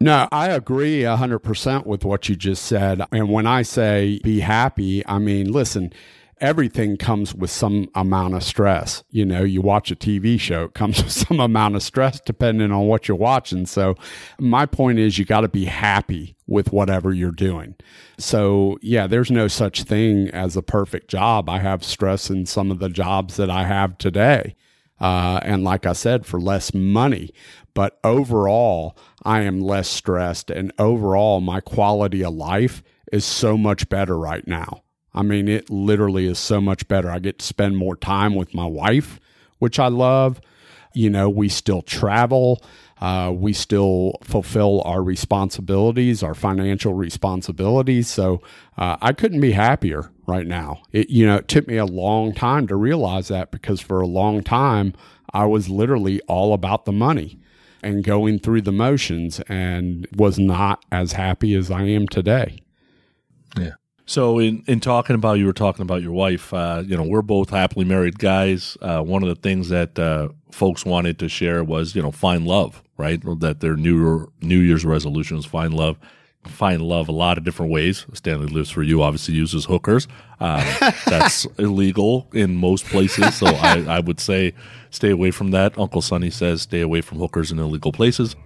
No, I agree 100% with what you just said. And when I say be happy, I mean, listen, everything comes with some amount of stress. You know, you watch a TV show, it comes with some amount of stress depending on what you're watching. So, my point is, you got to be happy with whatever you're doing. So, yeah, there's no such thing as a perfect job. I have stress in some of the jobs that I have today. Uh, and like I said, for less money. But overall, I am less stressed. And overall, my quality of life is so much better right now. I mean, it literally is so much better. I get to spend more time with my wife, which I love. You know, we still travel. Uh, we still fulfill our responsibilities, our financial responsibilities. So uh, I couldn't be happier right now. It, you know, it took me a long time to realize that because for a long time I was literally all about the money and going through the motions and was not as happy as I am today. Yeah. So in, in talking about you were talking about your wife, uh, you know, we're both happily married guys. Uh, one of the things that uh, folks wanted to share was, you know, find love, right? That their new New Year's resolution resolutions find love. Find love a lot of different ways. Stanley lives for you. Obviously, uses hookers. Uh, that's illegal in most places. So I, I would say stay away from that. Uncle Sonny says stay away from hookers in illegal places.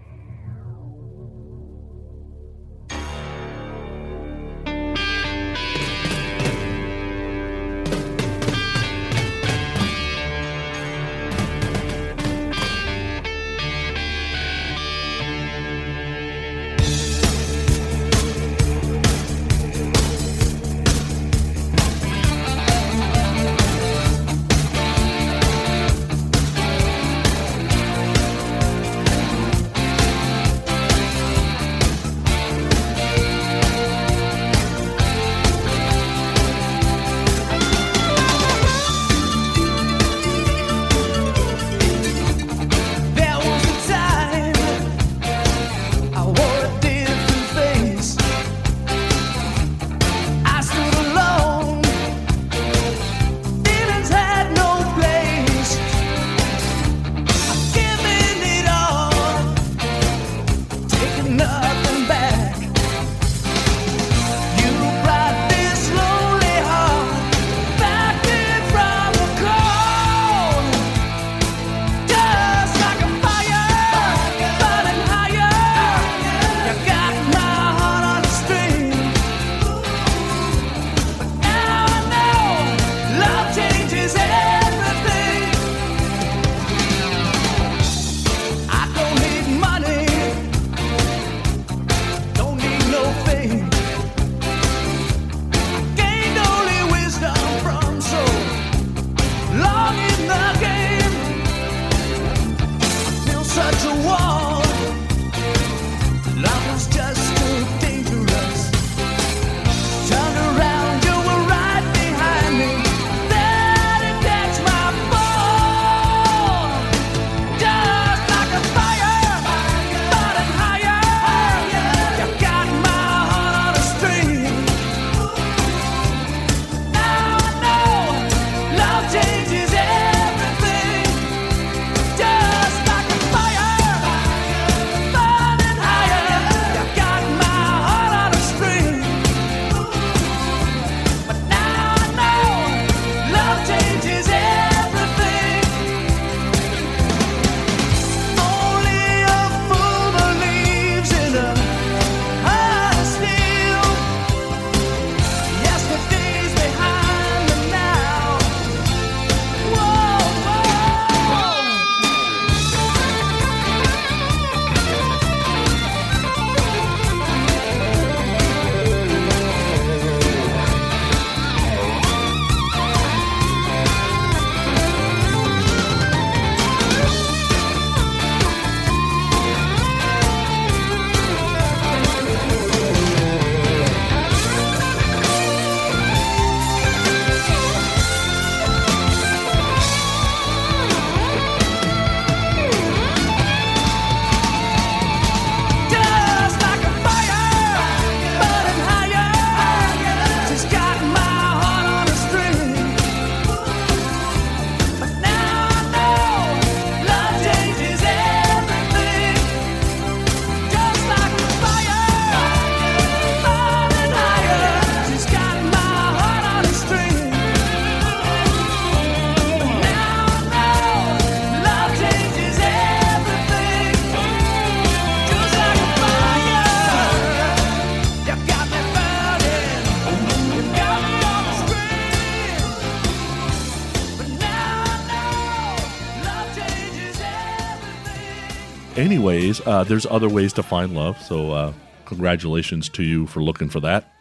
Anyways, uh, there's other ways to find love. So, uh, congratulations to you for looking for that.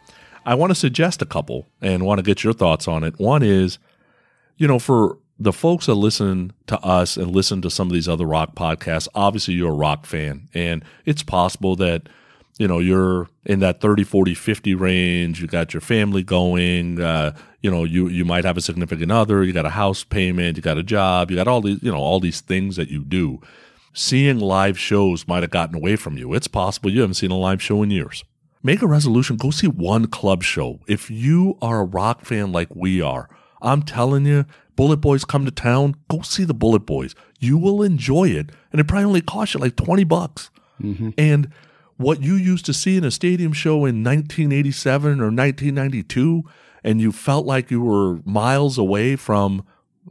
I want to suggest a couple and want to get your thoughts on it. One is, you know, for the folks that listen to us and listen to some of these other rock podcasts, obviously you're a rock fan. And it's possible that, you know, you're in that 30, 40, 50 range. You got your family going. Uh, you know, you, you might have a significant other. You got a house payment. You got a job. You got all these, you know, all these things that you do. Seeing live shows might have gotten away from you. It's possible you haven't seen a live show in years. Make a resolution. Go see one club show. If you are a rock fan like we are, I'm telling you, Bullet Boys come to town. Go see the Bullet Boys. You will enjoy it, and it probably only costs you like twenty bucks. Mm-hmm. And what you used to see in a stadium show in 1987 or 1992, and you felt like you were miles away from.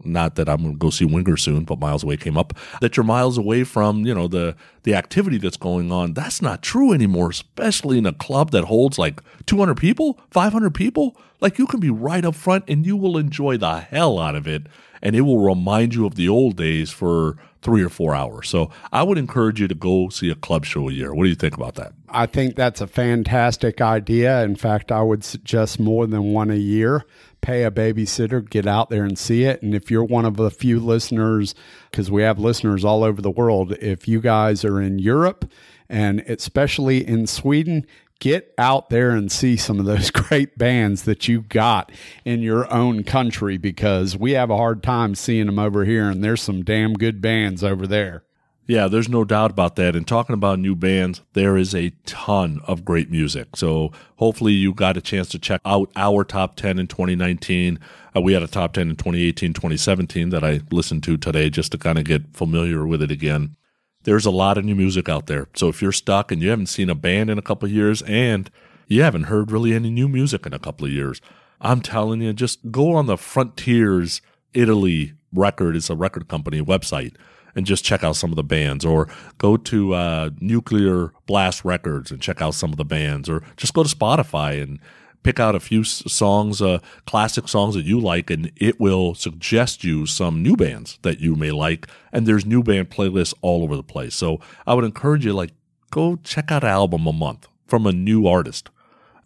Not that I'm going to go see Winger soon, but miles away came up. That you're miles away from, you know, the the activity that's going on. That's not true anymore, especially in a club that holds like 200 people, 500 people. Like you can be right up front and you will enjoy the hell out of it, and it will remind you of the old days for three or four hours. So I would encourage you to go see a club show a year. What do you think about that? I think that's a fantastic idea. In fact, I would suggest more than one a year. Pay a babysitter, get out there and see it. And if you're one of the few listeners, because we have listeners all over the world, if you guys are in Europe and especially in Sweden, get out there and see some of those great bands that you got in your own country because we have a hard time seeing them over here and there's some damn good bands over there. Yeah, there's no doubt about that. And talking about new bands, there is a ton of great music. So hopefully you got a chance to check out our top 10 in 2019. Uh, we had a top 10 in 2018, 2017 that I listened to today just to kind of get familiar with it again. There's a lot of new music out there. So if you're stuck and you haven't seen a band in a couple years and you haven't heard really any new music in a couple of years, I'm telling you, just go on the Frontiers Italy record. It's a record company website and just check out some of the bands or go to uh, Nuclear Blast Records and check out some of the bands or just go to Spotify and pick out a few songs, uh, classic songs that you like, and it will suggest you some new bands that you may like. And there's new band playlists all over the place. So I would encourage you, like, go check out an album a month from a new artist.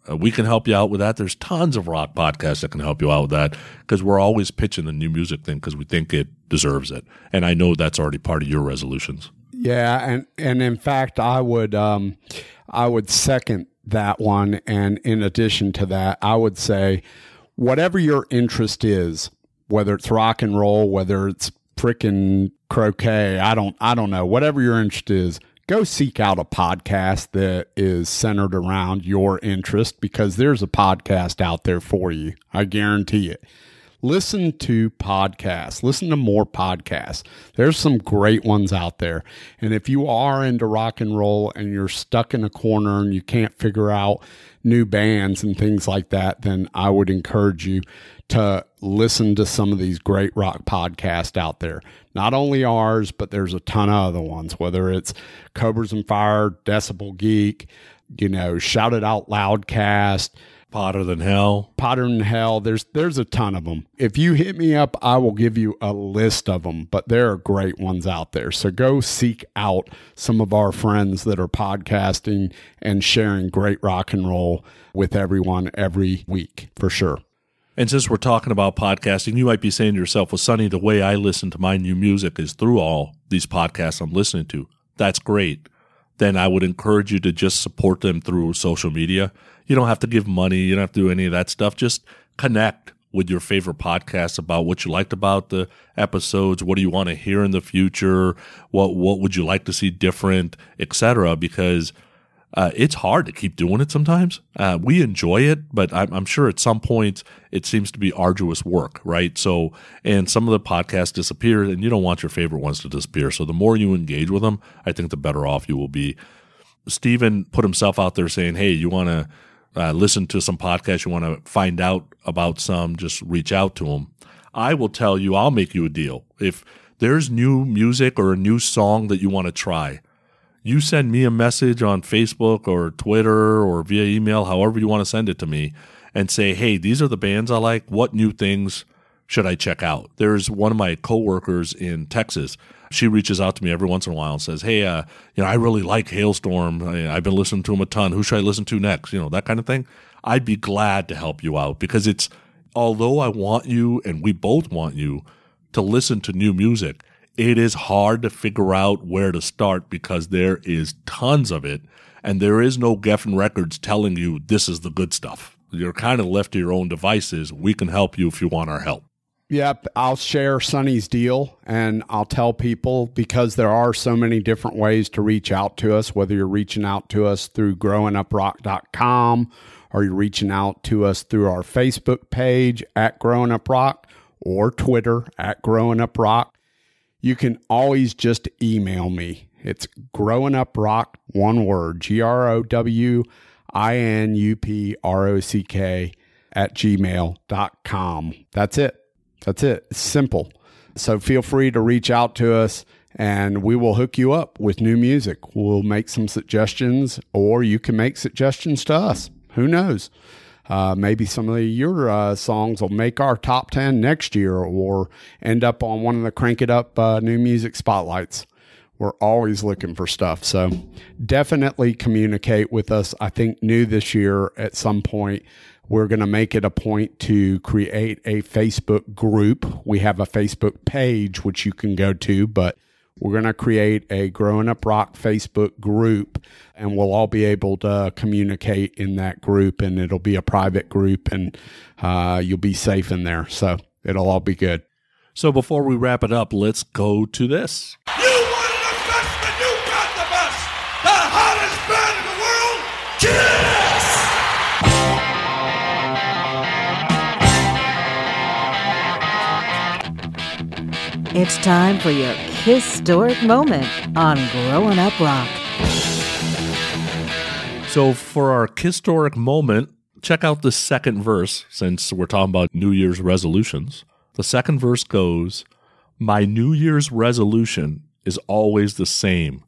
Uh, we can help you out with that. There's tons of rock podcasts that can help you out with that because we're always pitching the new music thing because we think it deserves it. And I know that's already part of your resolutions. Yeah, and and in fact, I would um, I would second that one. And in addition to that, I would say, whatever your interest is, whether it's rock and roll, whether it's frickin' croquet, I don't I don't know, whatever your interest is, go seek out a podcast that is centered around your interest because there's a podcast out there for you. I guarantee it listen to podcasts. Listen to more podcasts. There's some great ones out there. And if you are into rock and roll and you're stuck in a corner and you can't figure out new bands and things like that then i would encourage you to listen to some of these great rock podcasts out there. Not only ours but there's a ton of other ones whether it's cobras and fire decibel geek you know shout it out loudcast Potter than hell. Potter than hell. There's there's a ton of them. If you hit me up, I will give you a list of them. But there are great ones out there. So go seek out some of our friends that are podcasting and sharing great rock and roll with everyone every week for sure. And since we're talking about podcasting, you might be saying to yourself, well, Sonny, the way I listen to my new music is through all these podcasts I'm listening to. That's great. Then I would encourage you to just support them through social media. You don't have to give money. You don't have to do any of that stuff. Just connect with your favorite podcasts about what you liked about the episodes. What do you want to hear in the future? What, what would you like to see different, etc. Because uh, it's hard to keep doing it sometimes. Uh, we enjoy it, but I'm, I'm sure at some point it seems to be arduous work, right? So, and some of the podcasts disappear, and you don't want your favorite ones to disappear. So, the more you engage with them, I think the better off you will be. Steven put himself out there saying, Hey, you want to uh, listen to some podcasts, you want to find out about some, just reach out to them. I will tell you, I'll make you a deal. If there's new music or a new song that you want to try, you send me a message on Facebook or Twitter or via email, however you want to send it to me, and say, hey, these are the bands I like. What new things should I check out? There's one of my coworkers in Texas. She reaches out to me every once in a while and says, "Hey, uh, you know, I really like Halestorm. I, I've been listening to him a ton. Who should I listen to next? You know, that kind of thing." I'd be glad to help you out because it's although I want you and we both want you to listen to new music, it is hard to figure out where to start because there is tons of it and there is no Geffen Records telling you this is the good stuff. You're kind of left to your own devices. We can help you if you want our help. Yep, I'll share Sonny's deal and I'll tell people because there are so many different ways to reach out to us, whether you're reaching out to us through growinuprock.com or you're reaching out to us through our Facebook page at Growing Up Rock or Twitter at Growing Up Rock. You can always just email me. It's growing up rock, one word, G R O W I N U P R O C K at gmail.com. That's it. That's it. Simple. So feel free to reach out to us and we will hook you up with new music. We'll make some suggestions or you can make suggestions to us. Who knows? Uh, maybe some of your uh, songs will make our top 10 next year or end up on one of the Crank It Up uh, new music spotlights. We're always looking for stuff. So definitely communicate with us. I think new this year at some point, we're going to make it a point to create a Facebook group. We have a Facebook page, which you can go to, but we're going to create a Growing Up Rock Facebook group and we'll all be able to communicate in that group and it'll be a private group and uh, you'll be safe in there. So it'll all be good. So before we wrap it up, let's go to this. It's time for your historic moment on Growing Up Rock. So for our historic moment, check out the second verse since we're talking about New Year's resolutions. The second verse goes, My New Year's resolution is always the same.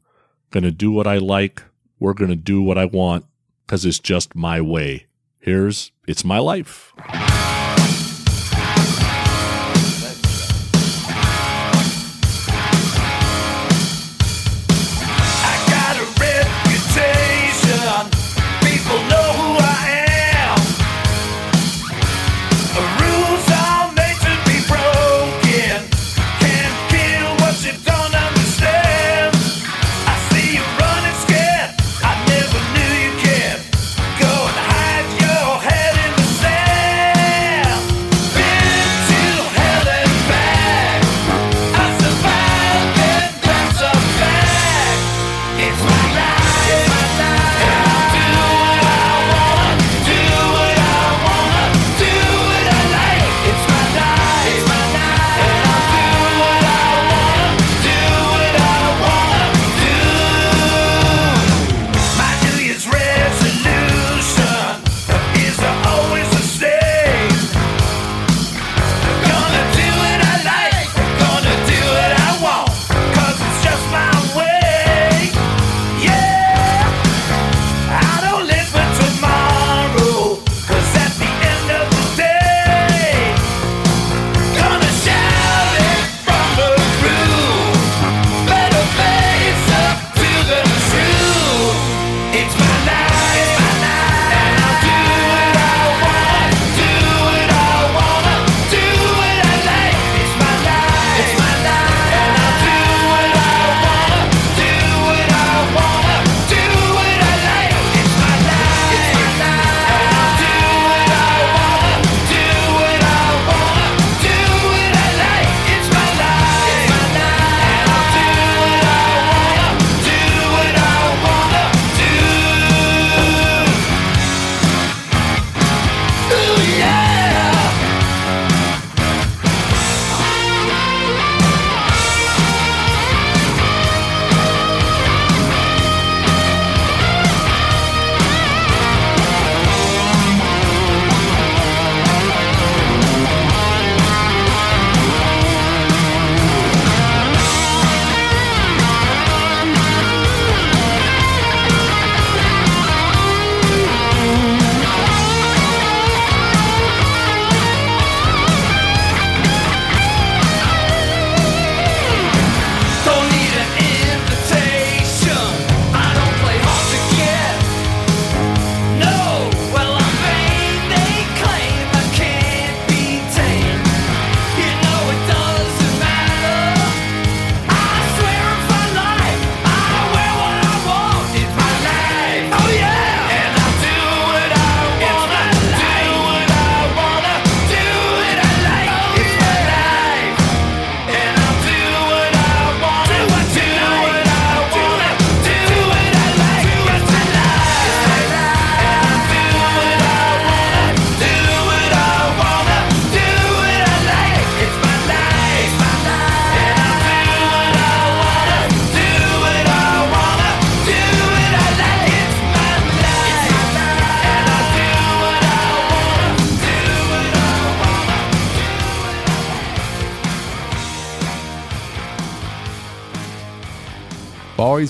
Gonna do what I like. We're gonna do what I want because it's just my way. Here's It's My Life.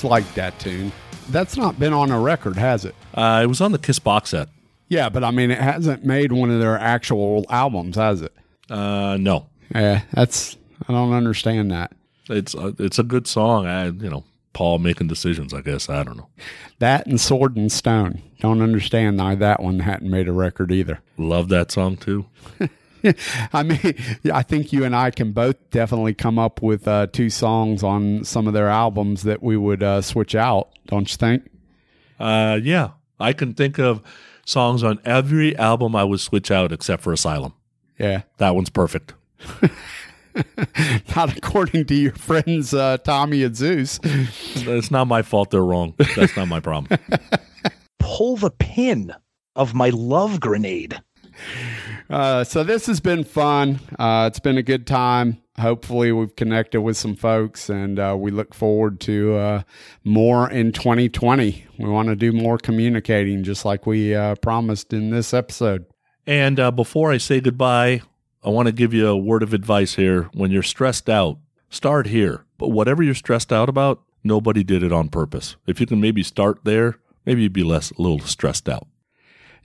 Always liked that tune. That's not been on a record, has it? Uh, it was on the Kiss box set. Yeah, but I mean, it hasn't made one of their actual albums, has it? Uh, no, Yeah, that's I don't understand that. it's a, it's a good song. I you know Paul making decisions. I guess I don't know. That and Sword and Stone. Don't understand why that one hadn't made a record either. Love that song too. I mean, I think you and I can both definitely come up with uh, two songs on some of their albums that we would uh, switch out. Don't you think? Uh, yeah, I can think of songs on every album I would switch out except for Asylum. Yeah, That one's perfect. not according to your friends uh, Tommy and Zeus. It's not my fault they're wrong. That's not my problem. Pull the pin of my love grenade. Uh, so this has been fun. Uh, it's been a good time. Hopefully, we've connected with some folks, and uh, we look forward to uh, more in 2020. We want to do more communicating, just like we uh, promised in this episode. And uh, before I say goodbye, I want to give you a word of advice here. When you're stressed out, start here. But whatever you're stressed out about, nobody did it on purpose. If you can maybe start there, maybe you'd be less a little stressed out.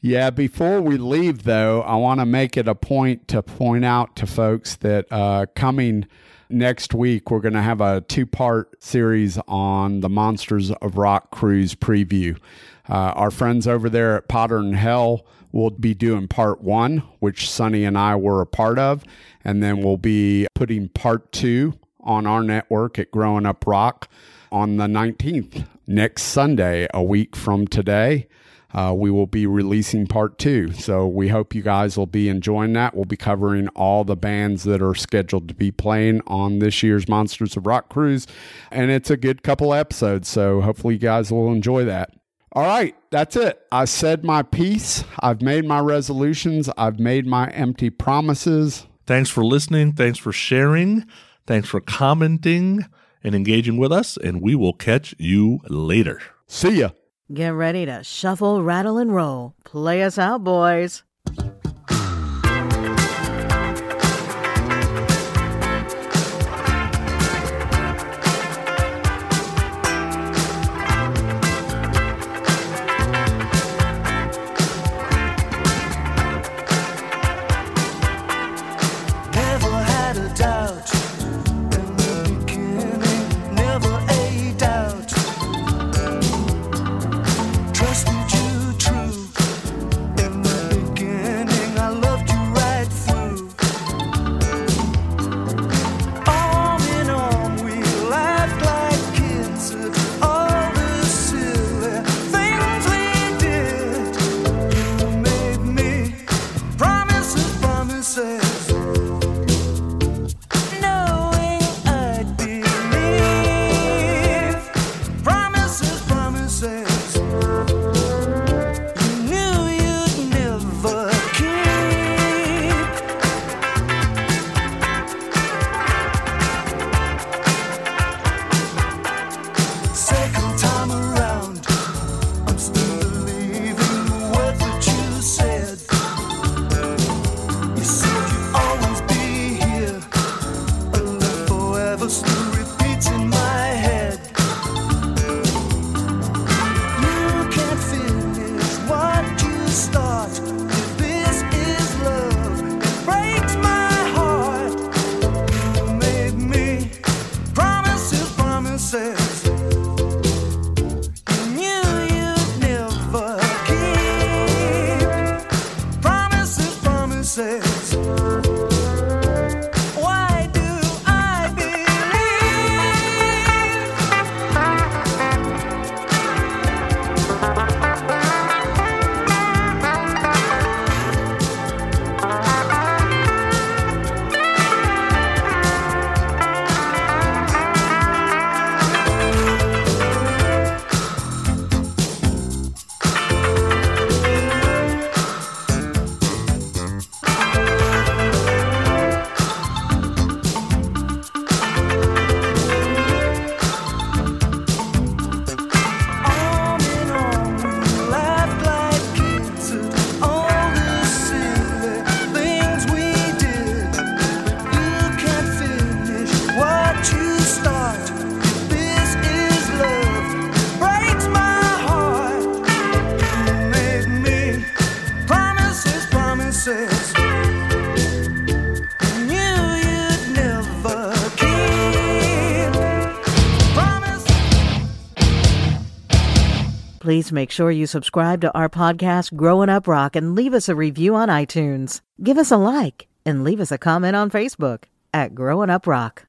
Yeah, before we leave, though, I want to make it a point to point out to folks that uh, coming next week, we're going to have a two part series on the Monsters of Rock Cruise preview. Uh, our friends over there at Potter and Hell will be doing part one, which Sonny and I were a part of. And then we'll be putting part two on our network at Growing Up Rock on the 19th, next Sunday, a week from today uh, we will be releasing part two. So we hope you guys will be enjoying that. We'll be covering all the bands that are scheduled to be playing on this year's Monsters of Rock Cruise. And it's a good couple episodes. So hopefully you guys will enjoy that. All right, that's it. I said my piece. I've made my resolutions. I've made my empty promises. Thanks for listening. Thanks for sharing. Thanks for commenting and engaging with us. And we will catch you later. See ya. Get ready to shuffle, rattle, and roll. Play us out, boys. Please make sure you subscribe to our podcast, Growing Up Rock, and leave us a review on iTunes. Give us a like and leave us a comment on Facebook at Growing Up Rock.